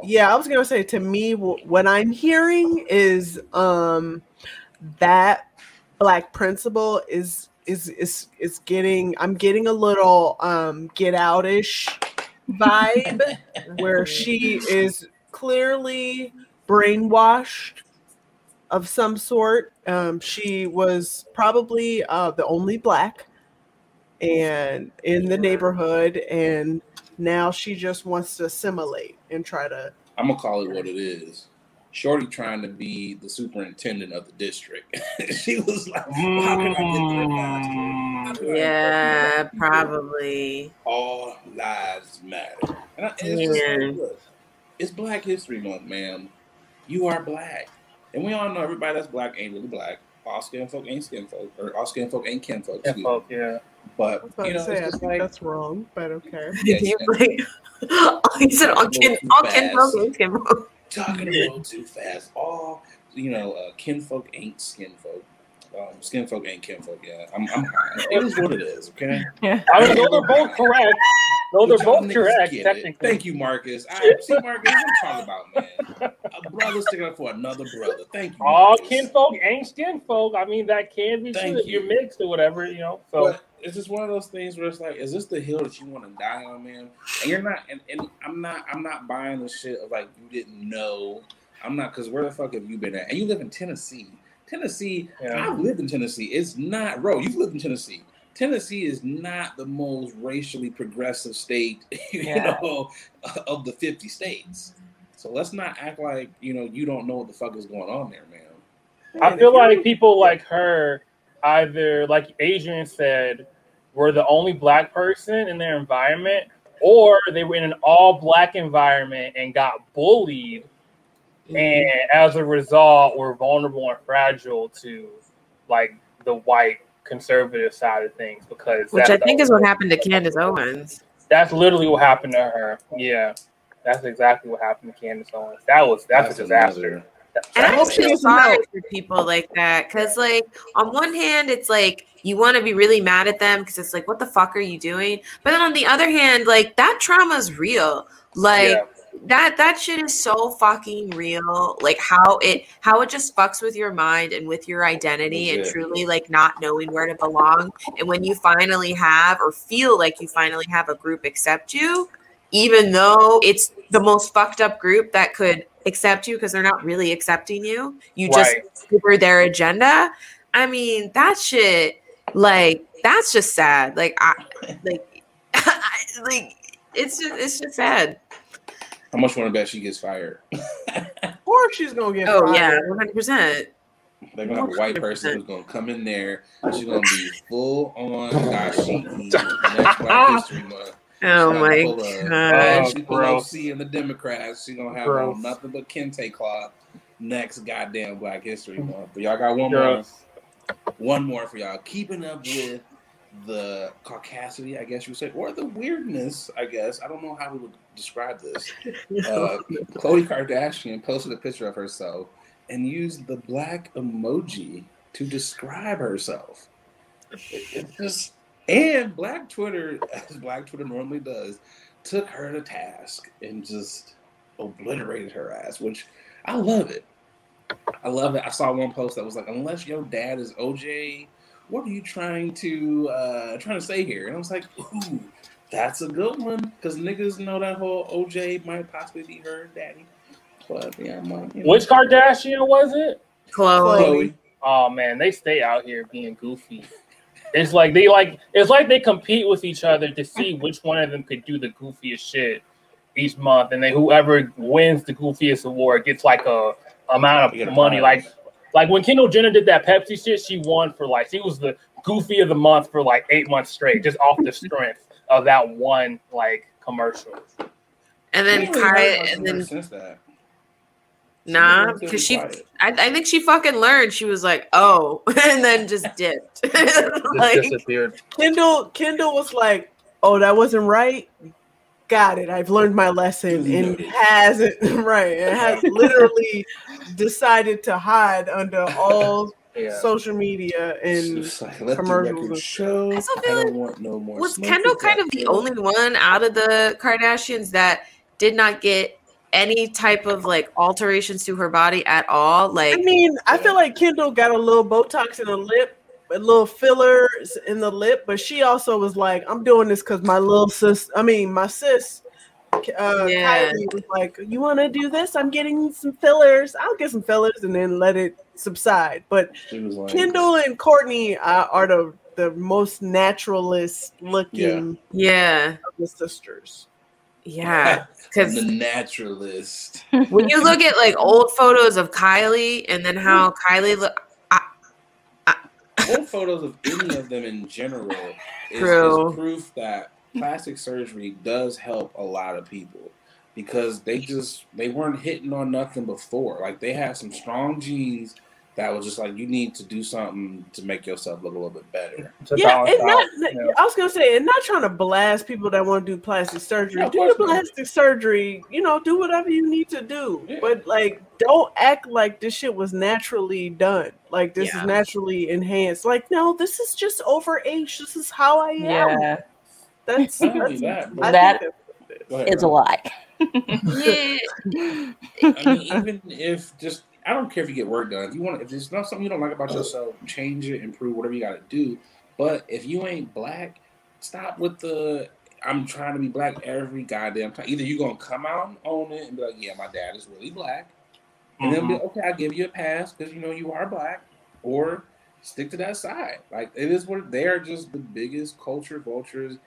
yeah, I was gonna say to me, what I'm hearing is um that black principal is is is is getting. I'm getting a little um get outish vibe where she is clearly brainwashed of some sort. Um, she was probably uh, the only black and in the neighborhood and now she just wants to assimilate and try to. I'm gonna call it what it is. Shorty trying to be the superintendent of the district. she was like, mm, Yeah, probably. All lives matter. And I, it's, yeah. just, look, it's Black History Month, man. You are black. And we all know everybody that's black ain't really black. All skin folk ain't skin folk, or all skin folk ain't kin folk. Kin folk, yeah. But you know, say, it's like, that's wrong. But okay. Yeah, he, like, he said all kin, all kinfolk, kinfolk. Talking a little too fast. All you know, uh, kinfolk ain't skinfolk. Um, skinfolk ain't kinfolk. Yeah, I'm. I'm it is what it is. Okay. Yeah. I mean, those are both correct. No, they're both correct. Technically. Thank you, Marcus. I see, Marcus. What I'm talking about man. A brother sticking up for another brother. Thank you. All kinfolk ain't skinfolk. I mean, that can be Thank true. You. You're mixed or whatever, you know. So. But, it's just one of those things where it's like, is this the hill that you want to die on, man? And you're not, and, and I'm not, I'm not buying the shit of like you didn't know. I'm not because where the fuck have you been at? And you live in Tennessee. Tennessee, yeah. I've lived in Tennessee. It's not, bro. You've lived in Tennessee. Tennessee is not the most racially progressive state, you yeah. know, of the 50 states. So let's not act like, you know, you don't know what the fuck is going on there, man. I feel like people like her either, like Adrian said, were the only black person in their environment, or they were in an all black environment and got bullied, mm-hmm. and as a result, were vulnerable and fragile to like the white conservative side of things because which I think is what happened to Candace Owens. That's literally what happened to her. Yeah, that's exactly what happened to Candace Owens. That was that's, that's a disaster. And I feel sorry for people like that because, like, on one hand, it's like you want to be really mad at them because it's like, what the fuck are you doing? But then on the other hand, like that trauma is real. Like yeah. that that shit is so fucking real. Like how it how it just fucks with your mind and with your identity and truly like not knowing where to belong. And when you finally have or feel like you finally have a group accept you, even though it's the most fucked up group that could accept you because they're not really accepting you. You just right. their agenda. I mean, that shit, like, that's just sad. Like, I, like, I, like, it's just, it's just sad. How much want to bet she gets fired? or she's gonna get. Oh fired. yeah, one hundred percent. They're gonna have a white person who's gonna come in there. She's gonna be full on dashiki next Black History Month. Oh my god! She pull see in the Democrats. She gonna have on nothing but kente cloth next goddamn Black History Month. But y'all got one Gross. more. One more for y'all. Keeping up with the caucasity, I guess you would say, or the weirdness, I guess. I don't know how we would describe this. Uh, Khloe Kardashian posted a picture of herself and used the black emoji to describe herself. It, it just and Black Twitter, as Black Twitter normally does, took her to task and just obliterated her ass, which I love it. I love it. I saw one post that was like, unless your dad is OJ, what are you trying to uh trying to say here? And I was like, ooh, that's a good one. Because niggas know that whole OJ might possibly be her daddy. But yeah, you know. Which Kardashian was it? Khloe. Khloe. Oh man, they stay out here being goofy. It's like they like it's like they compete with each other to see which one of them could do the goofiest shit each month, and then whoever wins the goofiest award gets like a amount of money. Like like when Kendall Jenner did that Pepsi shit, she won for like she was the goofy of the month for like eight months straight, just off the strength of that one like commercial. And then Kai, and then Nah, because she, I, I, think she fucking learned. She was like, "Oh," and then just dipped. like, disappeared. Kendall, Kendall was like, "Oh, that wasn't right." Got it. I've learned my lesson, mm-hmm. and hasn't right. And has literally decided to hide under all yeah. social media and like, commercials. Show. I, I don't like, want no more. Was Kendall kind of the only one out of the Kardashians that did not get any type of like alterations to her body at all. Like, I mean, I feel like Kendall got a little Botox in the lip, a little fillers in the lip, but she also was like, "I'm doing this because my little sis. I mean, my sis." Uh, yeah. Kylie was like, "You want to do this? I'm getting some fillers. I'll get some fillers and then let it subside." But like, Kendall and Kourtney uh, are the the most naturalist looking, yeah, of the sisters. Yeah, because the naturalist. when you look at like old photos of Kylie and then how mm-hmm. Kylie look, old photos of any of them in general is, is proof that plastic surgery does help a lot of people because they just they weren't hitting on nothing before. Like they had some strong genes that was just like you need to do something to make yourself look a little bit better. Yeah, and not, I was gonna say, and not trying to blast people that want to do plastic surgery. do the plastic not. surgery, you know, do whatever you need to do. Yeah. But like, don't act like this shit was naturally done. Like this yeah. is naturally enhanced. Like, no, this is just over age. This is how I am. Yeah, that's, that's that, that is a lie. yeah. I mean, even if just I don't care if you get work done. If you want, if there's not something you don't like about yourself, change it, improve, whatever you got to do. But if you ain't black, stop with the I'm trying to be black every goddamn time. Either you're gonna come out and own it and be like, yeah, my dad is really black, and mm-hmm. then be mm-hmm. okay, I'll give you a pass because you know you are black, or stick to that side. Like it is what they are just the biggest culture vultures,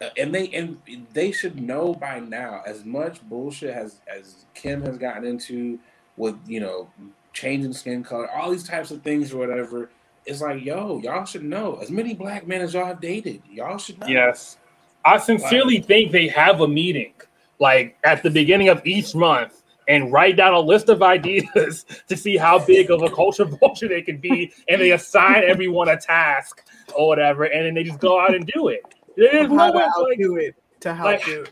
uh, and they and they should know by now. As much bullshit as as Kim has gotten into with you know changing skin color, all these types of things or whatever. It's like, yo, y'all should know. As many black men as y'all have dated, y'all should know. Yes, I sincerely like, think they have a meeting like at the beginning of each month and write down a list of ideas to see how big of a culture vulture they can be, and they assign everyone a task or whatever, and then they just go out and do it. There's no way to like, do it to help like, you.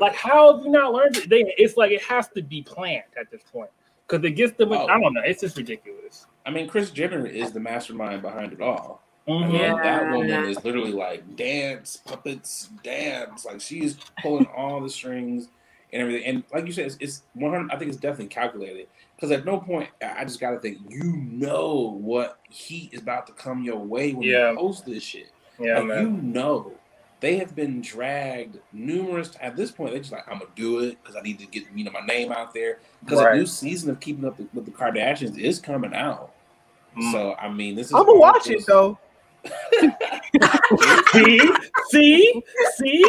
Like it. how have you not learned it? They, it's like it has to be planned at this point because it gets them. Oh. I don't know. It's just ridiculous. I mean, Kris Jenner is the mastermind behind it all. Mm-hmm. I mean, yeah. that woman is literally like dance puppets, dance. Like she's pulling all the strings and everything. And like you said, it's, it's 100. I think it's definitely calculated because at no point I just got to think you know what heat is about to come your way when yeah. you post this shit. Yeah, like, man. You know, they have been dragged numerous. At this point, they're just like, I'm gonna do it because I need to get you know my name out there because right. a new season of Keeping Up with the Kardashians is coming out. Mm. So I mean, this is. I'm gonna watch it though. see, see, see,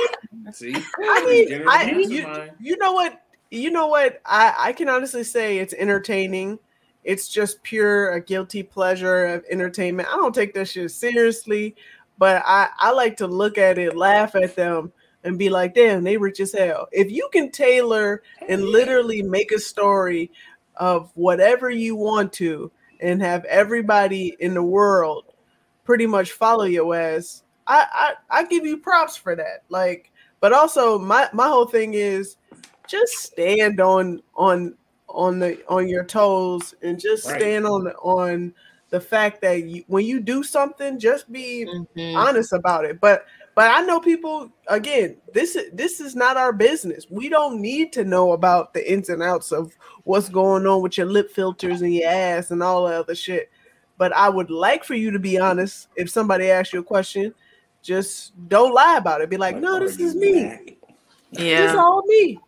see. I mean, I, you, you know what? You know what? I, I can honestly say it's entertaining. It's just pure a guilty pleasure of entertainment. I don't take that shit seriously, but I, I like to look at it, laugh at them, and be like, damn, they rich as hell. If you can tailor and literally make a story of whatever you want to and have everybody in the world pretty much follow your ass. I, I I give you props for that. Like, but also my my whole thing is just stand on on on the on your toes and just right. stand on on the fact that you, when you do something, just be mm-hmm. honest about it. But but I know people again. This is this is not our business. We don't need to know about the ins and outs of what's going on with your lip filters and your ass and all that other shit. But I would like for you to be honest. If somebody asks you a question, just don't lie about it. Be like, no, this is me. Yeah, it's all me.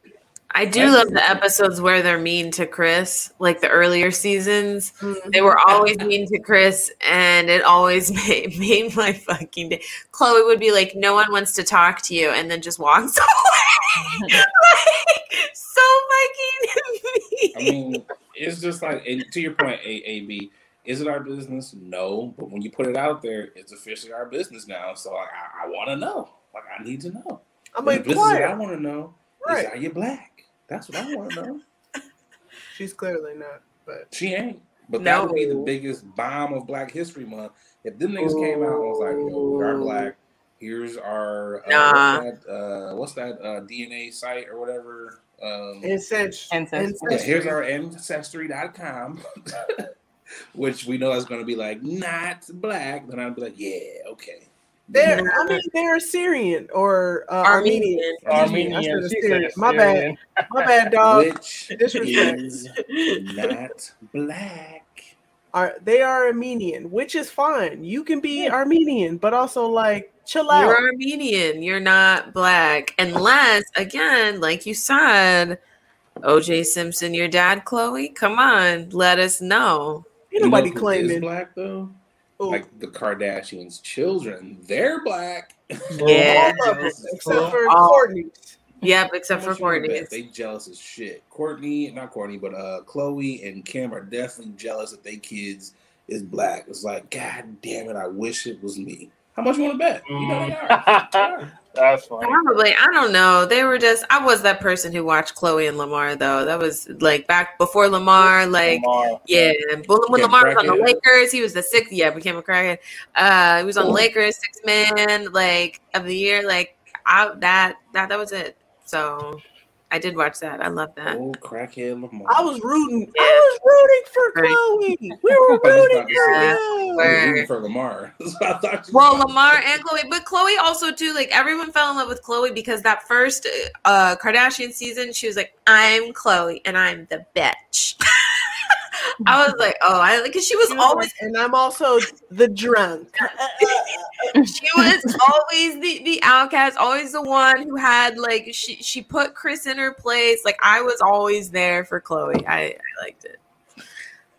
I do love the episodes where they're mean to Kris, like the earlier seasons. Mm-hmm. They were always mean to Kris, and it always made, made my fucking day. Khloe would be like, "No one wants to talk to you," and then just walks away. like, so fucking mean. I mean, it's just like, to your point, A A B. Is it our business? No. But when you put it out there, it's officially our business now. So I, I, I want to know. Like I need to know. I'm like, the I want to know right. is are you black? That's what I want to know. She's clearly not, but she ain't. But no. that would be the biggest bomb of Black History Month. If them niggas Ooh. came out and was like, yo, we are black. Here's our uh, nah. what's that, uh, what's that uh, DNA site or whatever? Um, Ancestry. Ancestry. Yeah, here's our ancestry.com. which we know is going to be like not black, then I'd be like, yeah, okay. They're, I mean, they're Assyrian or uh, Armenian. Armenian. Armenian. Armenian. My bad. My bad, dog. Which is not black. Are they are Armenian, which is fine. You can be yeah. Armenian, but also like chill out. You're Armenian. You're not black, unless again, like you said, OJ Simpson, your dad, Khloe. Come on, let us know. Ain't nobody claiming black though. Ooh. Like the Kardashians' children, they're black. Yeah, except for Kourtney. Yep, except for Kourtney. They jealous as shit. Kourtney, not Kourtney, but uh, Khloé and Kim are definitely jealous that they kids is black. It's like, God damn it, I wish it was me. How much you want to bet? You know they are. That's funny. Probably. I don't know. They were just. I was that person who watched Khloe and Lamar though. That was like back before Lamar. Like Lamar. yeah, when Lamar was on the Lakers, he was the sixth. Yeah, became a crackhead. Uh, he was on the Lakers, six man like of the year. Like I, that that that was it. So I did watch that. I love that. Oh, crackhead Lamar. I was rooting. Yeah. I was rooting for Khloe. We were rooting for yeah. Rooting for Lamar. well, Lamar and Khloe, but Khloe also too. Like everyone fell in love with Khloe because that first uh, Kardashian season, she was like, "I'm Khloe and I'm the bitch." I was like, oh, I because she was always, and I'm also the drunk. she was always the the outcast, always the one who had like she she put Kris in her place. Like I was always there for Khloe. I, I liked it.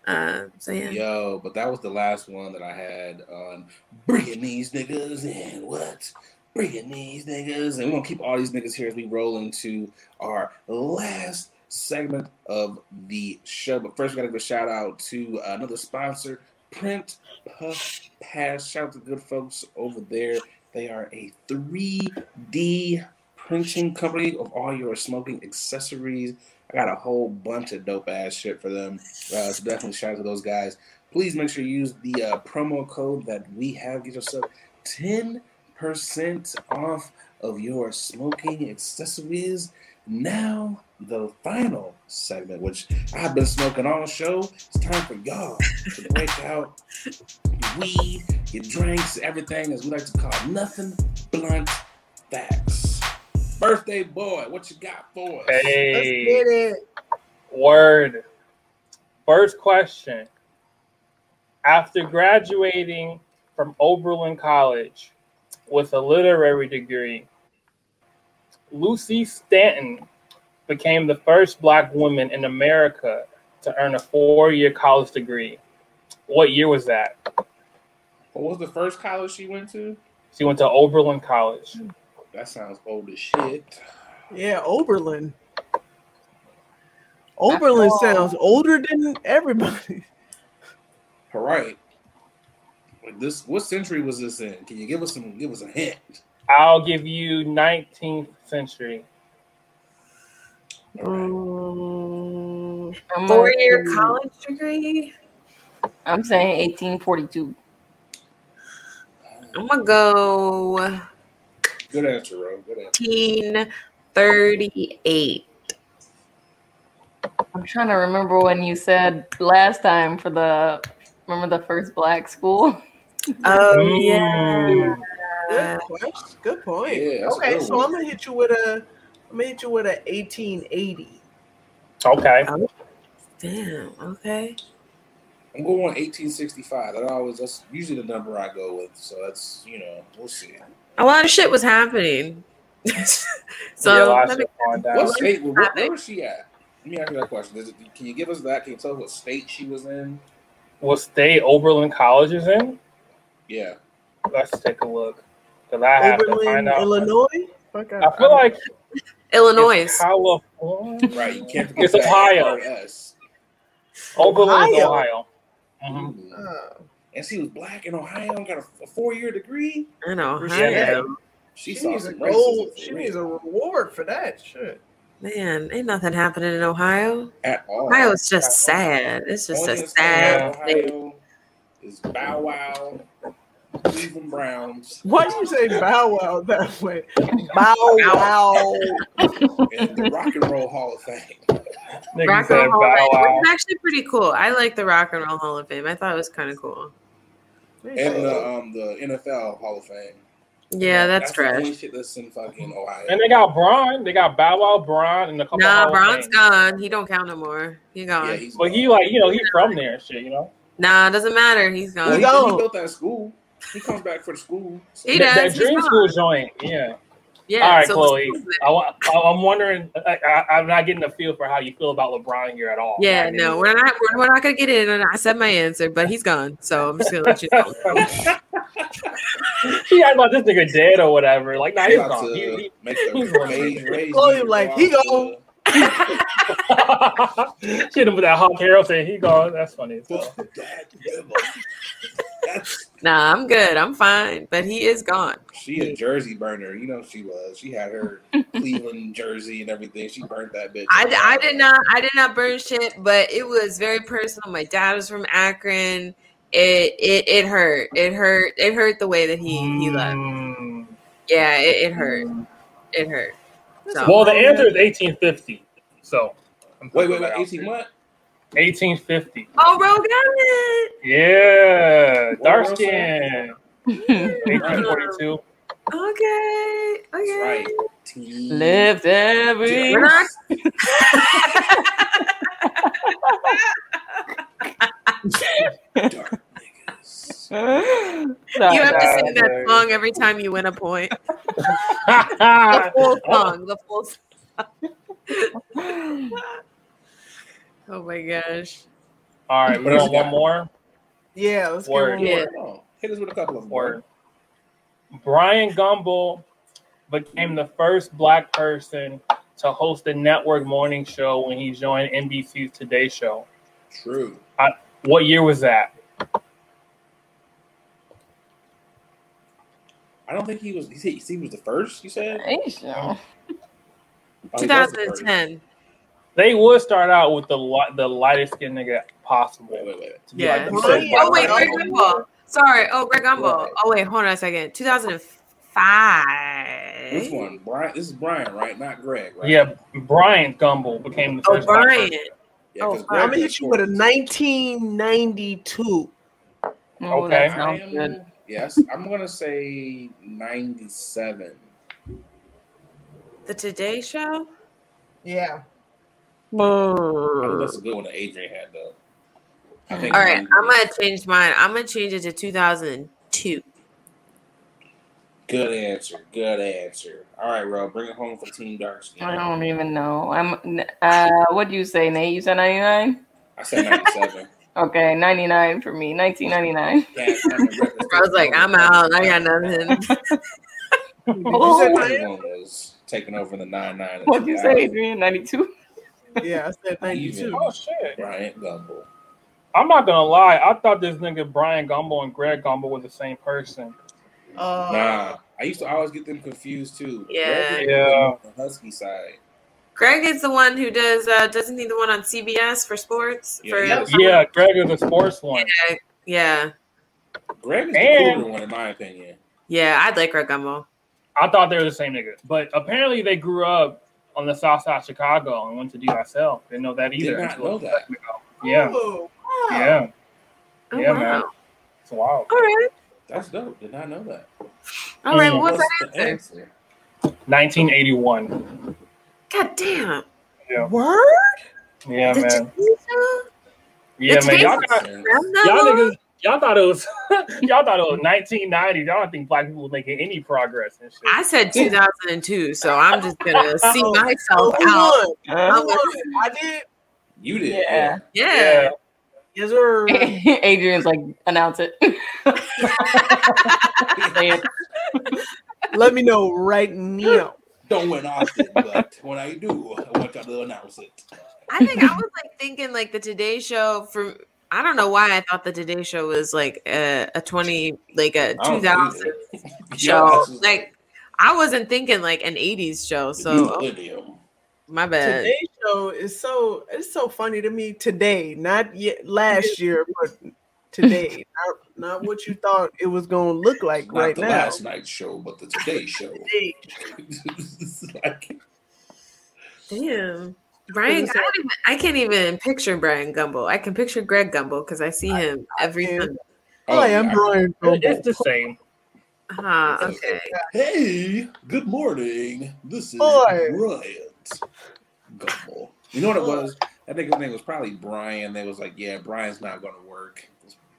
Uh, so yeah. Yo, but that was the last one that I had on bringing these niggas in. What? Bringing these niggas, and we're gonna keep all these niggas here as we roll into our last segment of the show. But first, we gotta give a shout out to another sponsor, Print Puff Pass. Shout out to good folks over there. They are a 3D printing company of all your smoking accessories. I got a whole bunch of dope ass shit for them. Uh, so definitely shout out to those guys. Please make sure you use the uh, promo code that we have. Get yourself 10% off of your smoking accessories. Now, the final segment, which I've been smoking all show. It's time for y'all to break out your weed, your drinks, everything, as we like to call nothing blunt facts. Birthday boy, what you got for us? Hey, Let's get it. Word. First question. After graduating from Oberlin College with a literary degree, Lucy Stanton became the first Black woman in America to earn a four year college degree. What year was that? What was the first college she went to? She went to Oberlin College. That sounds old as shit. Yeah, Oberlin. Oberlin sounds older than everybody. All right. Like this, what century was this in? Can you give us some? Give us a hint. I'll give you 19th century. Um, Four year college degree. I'm saying 1842. I'm gonna go Good answer, Ro. Good answer. 1838. I'm trying to remember when you said last time for the remember the first black school. Oh Mm. Yeah. good, question. good point. Yeah, okay, good so one. I'm gonna hit you with a. I'm gonna hit you with a 1880. Okay. Oh. Damn. Okay. I'm going 1865. That always that's usually the number I go with. So that's you know we'll see. A lot of shit was happening. so lot of let me- shit going down. What state? Where, where was she at? Let me ask you that question. Is it, can you give us that? Can you tell us what state she was in? What state Oberlin College is in? Yeah. Let's take a look. Because I have to find out. Illinois. Fuck, I feel like Illinois. it's California. Right. You can't forget It's Ohio. part S. Oberlin, is Ohio. Ohio. Mhm. Mhm. Uh, And she was black in Ohio and got a, a four year degree. I know. Respect. Ohio. She, she needs a gold. She needs a reward for that shit. Man, ain't nothing happening in Ohio. at all. Ohio is just sad. It's just Only a sad thing. on in state. Ohio is Bow Wow, Cleveland Browns, Why do you say Bow Wow that way? Bow Wow. and the Rock and Roll Hall of Fame. Rock and Roll Hall Bow of Fame. Wow. Which is actually pretty cool. I like the Rock and Roll Hall of Fame. I thought it was kind of cool. And the um the NFL Hall of Fame. Yeah, that's, the trash. only shit that's in fucking Ohio. And they got Bron. They got Bow Wow, Bron, and a couple. Nah, of Braun's Fame. gone. He don't count no more. He gone. yeah, he's But he like you know he's from there and shit. You know nah, it doesn't matter. He's well, gone. he, gone. he built that school. He comes back for the school. He that, does. that Dream He's School joint. Yeah. Yeah. All right, so Chloe. I, wa- I, I'm wondering. I, I, I'm not getting a feel for how you feel about LeBron here at all. Yeah, Not no, getting- we're not. We're, we're not gonna get in. And I said my answer, but he's gone. So I'm just gonna let you know. She acting like this nigga dead or whatever. Like, nah, He's he's about gone. to He, he, make he's gone. raise, raise Chloe me like, he out gone. to Shit him with that Hawk Harold saying he gone. That's funny. as That's Nah, I'm good. I'm fine. But he is gone. she a Jersey burner. You know she was. She had her Cleveland jersey and everything. She burned that bitch. I, I did not. I did not burn shit, but it was very personal. My dad was from Akron. It it it hurt. It hurt. It hurt the way that he he left. Mm. Yeah, it, it hurt. It hurt. So, Well, the answer is 1850. So, I'm Wait, wait, wait. that 18 what? 1850. oh, bro, got it. Yeah, What dark skin. 1842. Okay. Okay. That's right. Lived every. Dark niggas. you have to sing that song every time you win a point. The full song. The full. Song. oh my gosh. All right, we want one more. Yeah, let's Word. get one more. Oh, hit us with a couple of Word. Brian Gumbel became the first black person to host a network morning show when he joined NBC's Today Show. True. I, what year was that? I don't think he was. He, he was the first. You said. So. Oh, 2010. They would start out with the the lightest skin nigga possible. Wait, wait, wait. Yeah. Like oh, oh wait, Greg Gumbel. Sorry. Oh, Greg Gumbel. Oh wait, hold on a second. 2005. This one? Brian. This is Brian, right? Not Greg. Right? Yeah, Brian Gumbel became the oh, first. Oh, Brian. Yeah, oh, I'm gonna hit you with a 1992. Oh, okay. Am, yes, I'm gonna say 97. The Today Show. Yeah. That's a good one that Adrian had though. All right, I'm gonna change mine. I'm gonna change it to 2002. Good answer. Good answer. All right, Ro, bring it home for Team Dark Skin. I don't even know. I'm. Uh, what do you say, Nate? You said 99. I said 97. okay, 99 for me. 1999. I was like, I'm out. I got nothing. oh, was taking over the 99. What did you say, Adrian? 92. Yeah, I said 92. Oh shit. Brian Gumbel. I'm not gonna lie. I thought this nigga Brian Gumbel and Greg Gumbel were the same person. Uh, nah, I used to always get them confused too. Yeah, yeah. The Husky side. Greg is the one who does. uh Doesn't he the one on CBS for sports? Yeah, for, yeah. yeah Greg is the sports one. Yeah, yeah. Greg is and, the cooler one, in my opinion. Yeah, I'd like Greg Gumbel. I thought they were the same nigga, but apparently they grew up on the south side of Chicago and went to DSL. Didn't know that either. Did not know that. Yeah. Oh, wow. Yeah. Oh, yeah, wow. man. It's wild. All right. That's dope. Did not know that. All right, mm. what's, what's the answer? 1981. God damn. Yeah. Word? Yeah, Did man. Yeah, man. Y'all, got, y'all niggas, y'all thought it was y'all thought it was 1990. Y'all don't think black people were making any progress and shit. I said 2002, so I'm just gonna see myself oh, out. I did. You did. Yeah. Yeah. yeah. Yes, sir. Adrian's like, announce it. Let me know right now. Don't win often, but when I do, I want y'all to announce it. I think I was like thinking like the Today Show for I don't know why I thought the Today Show was like a, a twenty like a oh, two thousand show. Yeah, like I wasn't thinking like an eighties show. So oh, my bad. Today show is so it's so funny to me today, not yet last year, but today. not, not what you thought it was gonna look like not right the now. Last night show, but the Today show. like, Damn. Brian, I, even, I, can't even picture Brian Gumbel. I can picture Greg Gumbel because I see him I, every time. Oh, I am Brian Gumbel. It's the same. Uh, okay. Hey, good morning. This is Boy. Brian. Gumbel. You know what it was? I think his name was probably Brian. They was like, "Yeah, Brian's not going to work."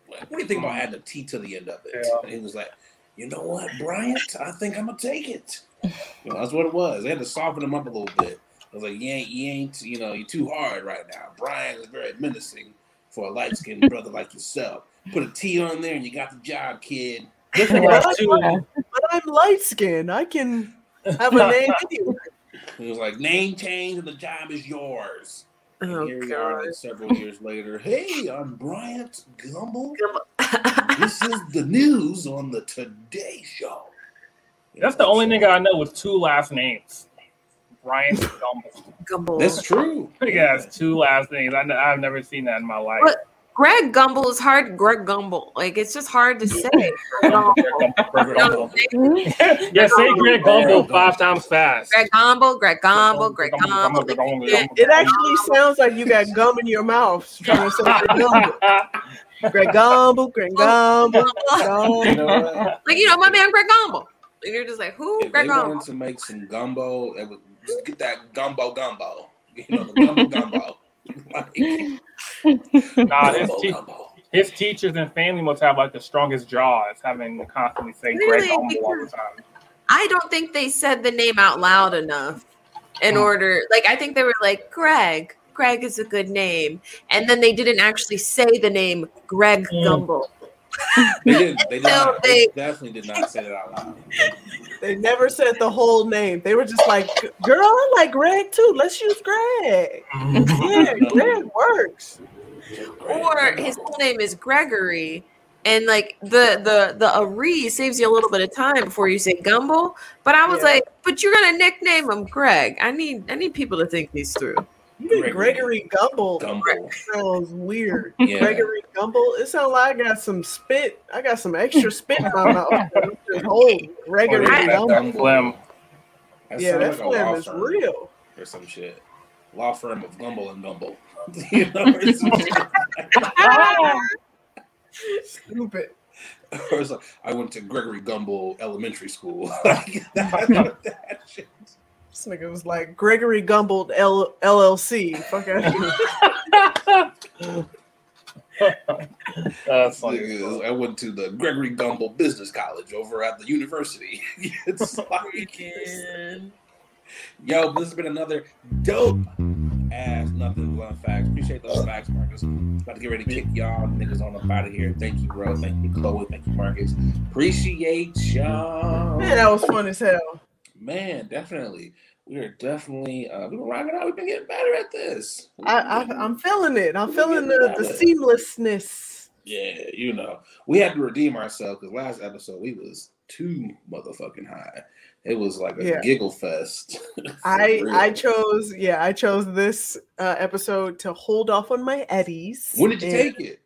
Like, what do you think about adding a T to the end of it? Yeah. And he was like, "You know what, Bryant? I think I'm gonna take it." You know, that's what it was. They had to soften him up a little bit. I was like, "You ain't, you ain't, you know, you're too hard right now." Brian is very menacing for a light skinned brother like yourself. Put a T on there, and you got the job, kid. but, I'm, but I'm light skinned. I can have a name anyway. He was like, name change and the job is yours. And oh, here we God. are several years later. Hey, I'm Bryant Gumbel. this is the news on the Today Show. That's the only nigga I know with two last names. Bryant Gumbel. Gumbel. That's true. He has two last names. I, have never seen that in my life. But Greg Gumbel is hard. Greg Gumbel, like it's just hard to say. yeah, say Greg Gumbel five times fast. Greg Gumbel, Greg Gumbel, Greg Gumbel. It actually sounds like you got gum in your mouth trying to say Greg Gumbel, Greg Gumbel. Like you know, my man Greg Gumbel. And you're just like, who? If Greg they Gumbel. wanted to make some gumbo, it would just get that gumbo gumbo. You know, the gumbo gumbo. nah, his, te- his, teachers and family must have like the strongest jaws, having to constantly say really? Greg all the time. I don't think they said the name out loud enough in mm. order. Like, I think they were like Greg, Greg is a good name, and then they didn't actually say the name Greg mm. Gumbel. they did. They, did not, they, they definitely did not say it out loud. They never said the whole name. They were just like, "Girl, I like Greg too. Let's use Greg." yeah, Greg works. Or his full name is Gregory, and like the the the Ari saves you a little bit of time before you say Gumbel. But I was yeah. like, but you're gonna nickname him Greg. I need I need people to think these through. Gregory, Gregory Gumbel. Gumbel. sounds weird. Yeah. Gregory Gumbel. It sounds like I got some spit. I got some extra spit in my mouth. Oh, Gregory oh, Gumbel. Phlegm. yeah, that like phlegm is real. Or some shit. Law firm of Gumbel and Gumbel. you know, Stupid. Or like, I went to Gregory Gumbel Elementary School. that, that shit. This nigga was like Gregory Gumbel L- LLC. Fuck That's funny. I went to the Gregory Gumbel Business College over at the university. it's oh like, yo, this has been another dope ass nothing blunt facts. Appreciate those facts, Marcus. About to get ready to kick y'all niggas on up out of here. Thank you, bro. Thank you, Chloe. Thank you, Marcus. Appreciate y'all. Man, that was fun as hell. Man, definitely. We are definitely uh, we've been rocking out. We've been getting better at this. I, I am feeling it. I'm feeling the, the seamlessness. Yeah, you know, we had to redeem ourselves because last episode we was too motherfucking high. It was like a yeah. giggle fest. I real. I chose yeah I chose this uh, episode to hold off on my eddies. When did you take it?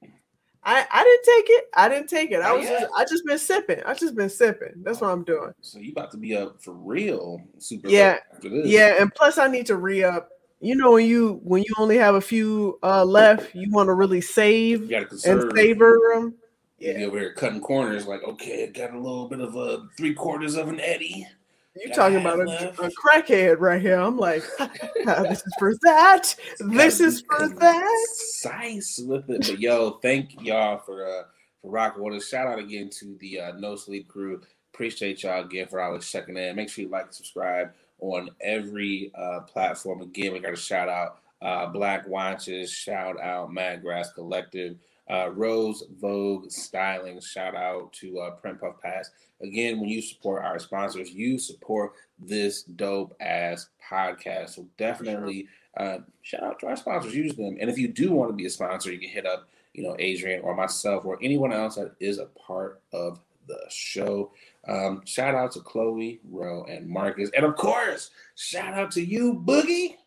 I, I didn't take it. I didn't take it. I was just, I just been sipping. I just been sipping. That's what I'm doing. So you about to be up for real super yeah yeah and plus I need to re up. You know when you when you only have a few uh, left, you want to really save and savor them. Yeah, you over here cutting corners. Like okay, I got a little bit of a three quarters of an eddy. You talking about a, a, crackhead right here? I'm like, this is for that. This is for that. Size with it, but yo, thank y'all for uh for rocking with us. Shout out again to the uh, No Sleep crew. Appreciate y'all again for always checking in. Make sure you like and subscribe on every uh, platform. Again, we got a shout out uh, Black Watches. Shout out Mad Grass Collective. Uh, Rose Vogue Styling, shout out to uh, Print Puff Pass. Again, when you support our sponsors, you support this dope ass podcast. So definitely uh, shout out to our sponsors, use them. And if you do want to be a sponsor, you can hit up, you know, Adrian or myself or anyone else that is a part of the show. Um, shout out to Chloe, Ro, and Marcus. And of course, shout out to you, Boogie.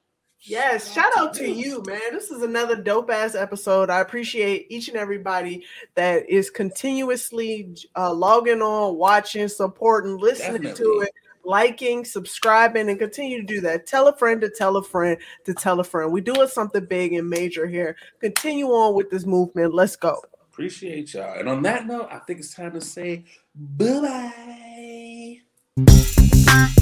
Yes, shout out to you, man. This is another dope ass episode. I appreciate each and everybody that is continuously uh, logging on, watching, supporting, listening Definitely. to it, liking, subscribing, and continue to do that. Tell a friend to tell a friend to tell a friend. We're doing something big and major here. Continue on with this movement. Let's go. Appreciate y'all. And on that note, I think it's time to say bye bye.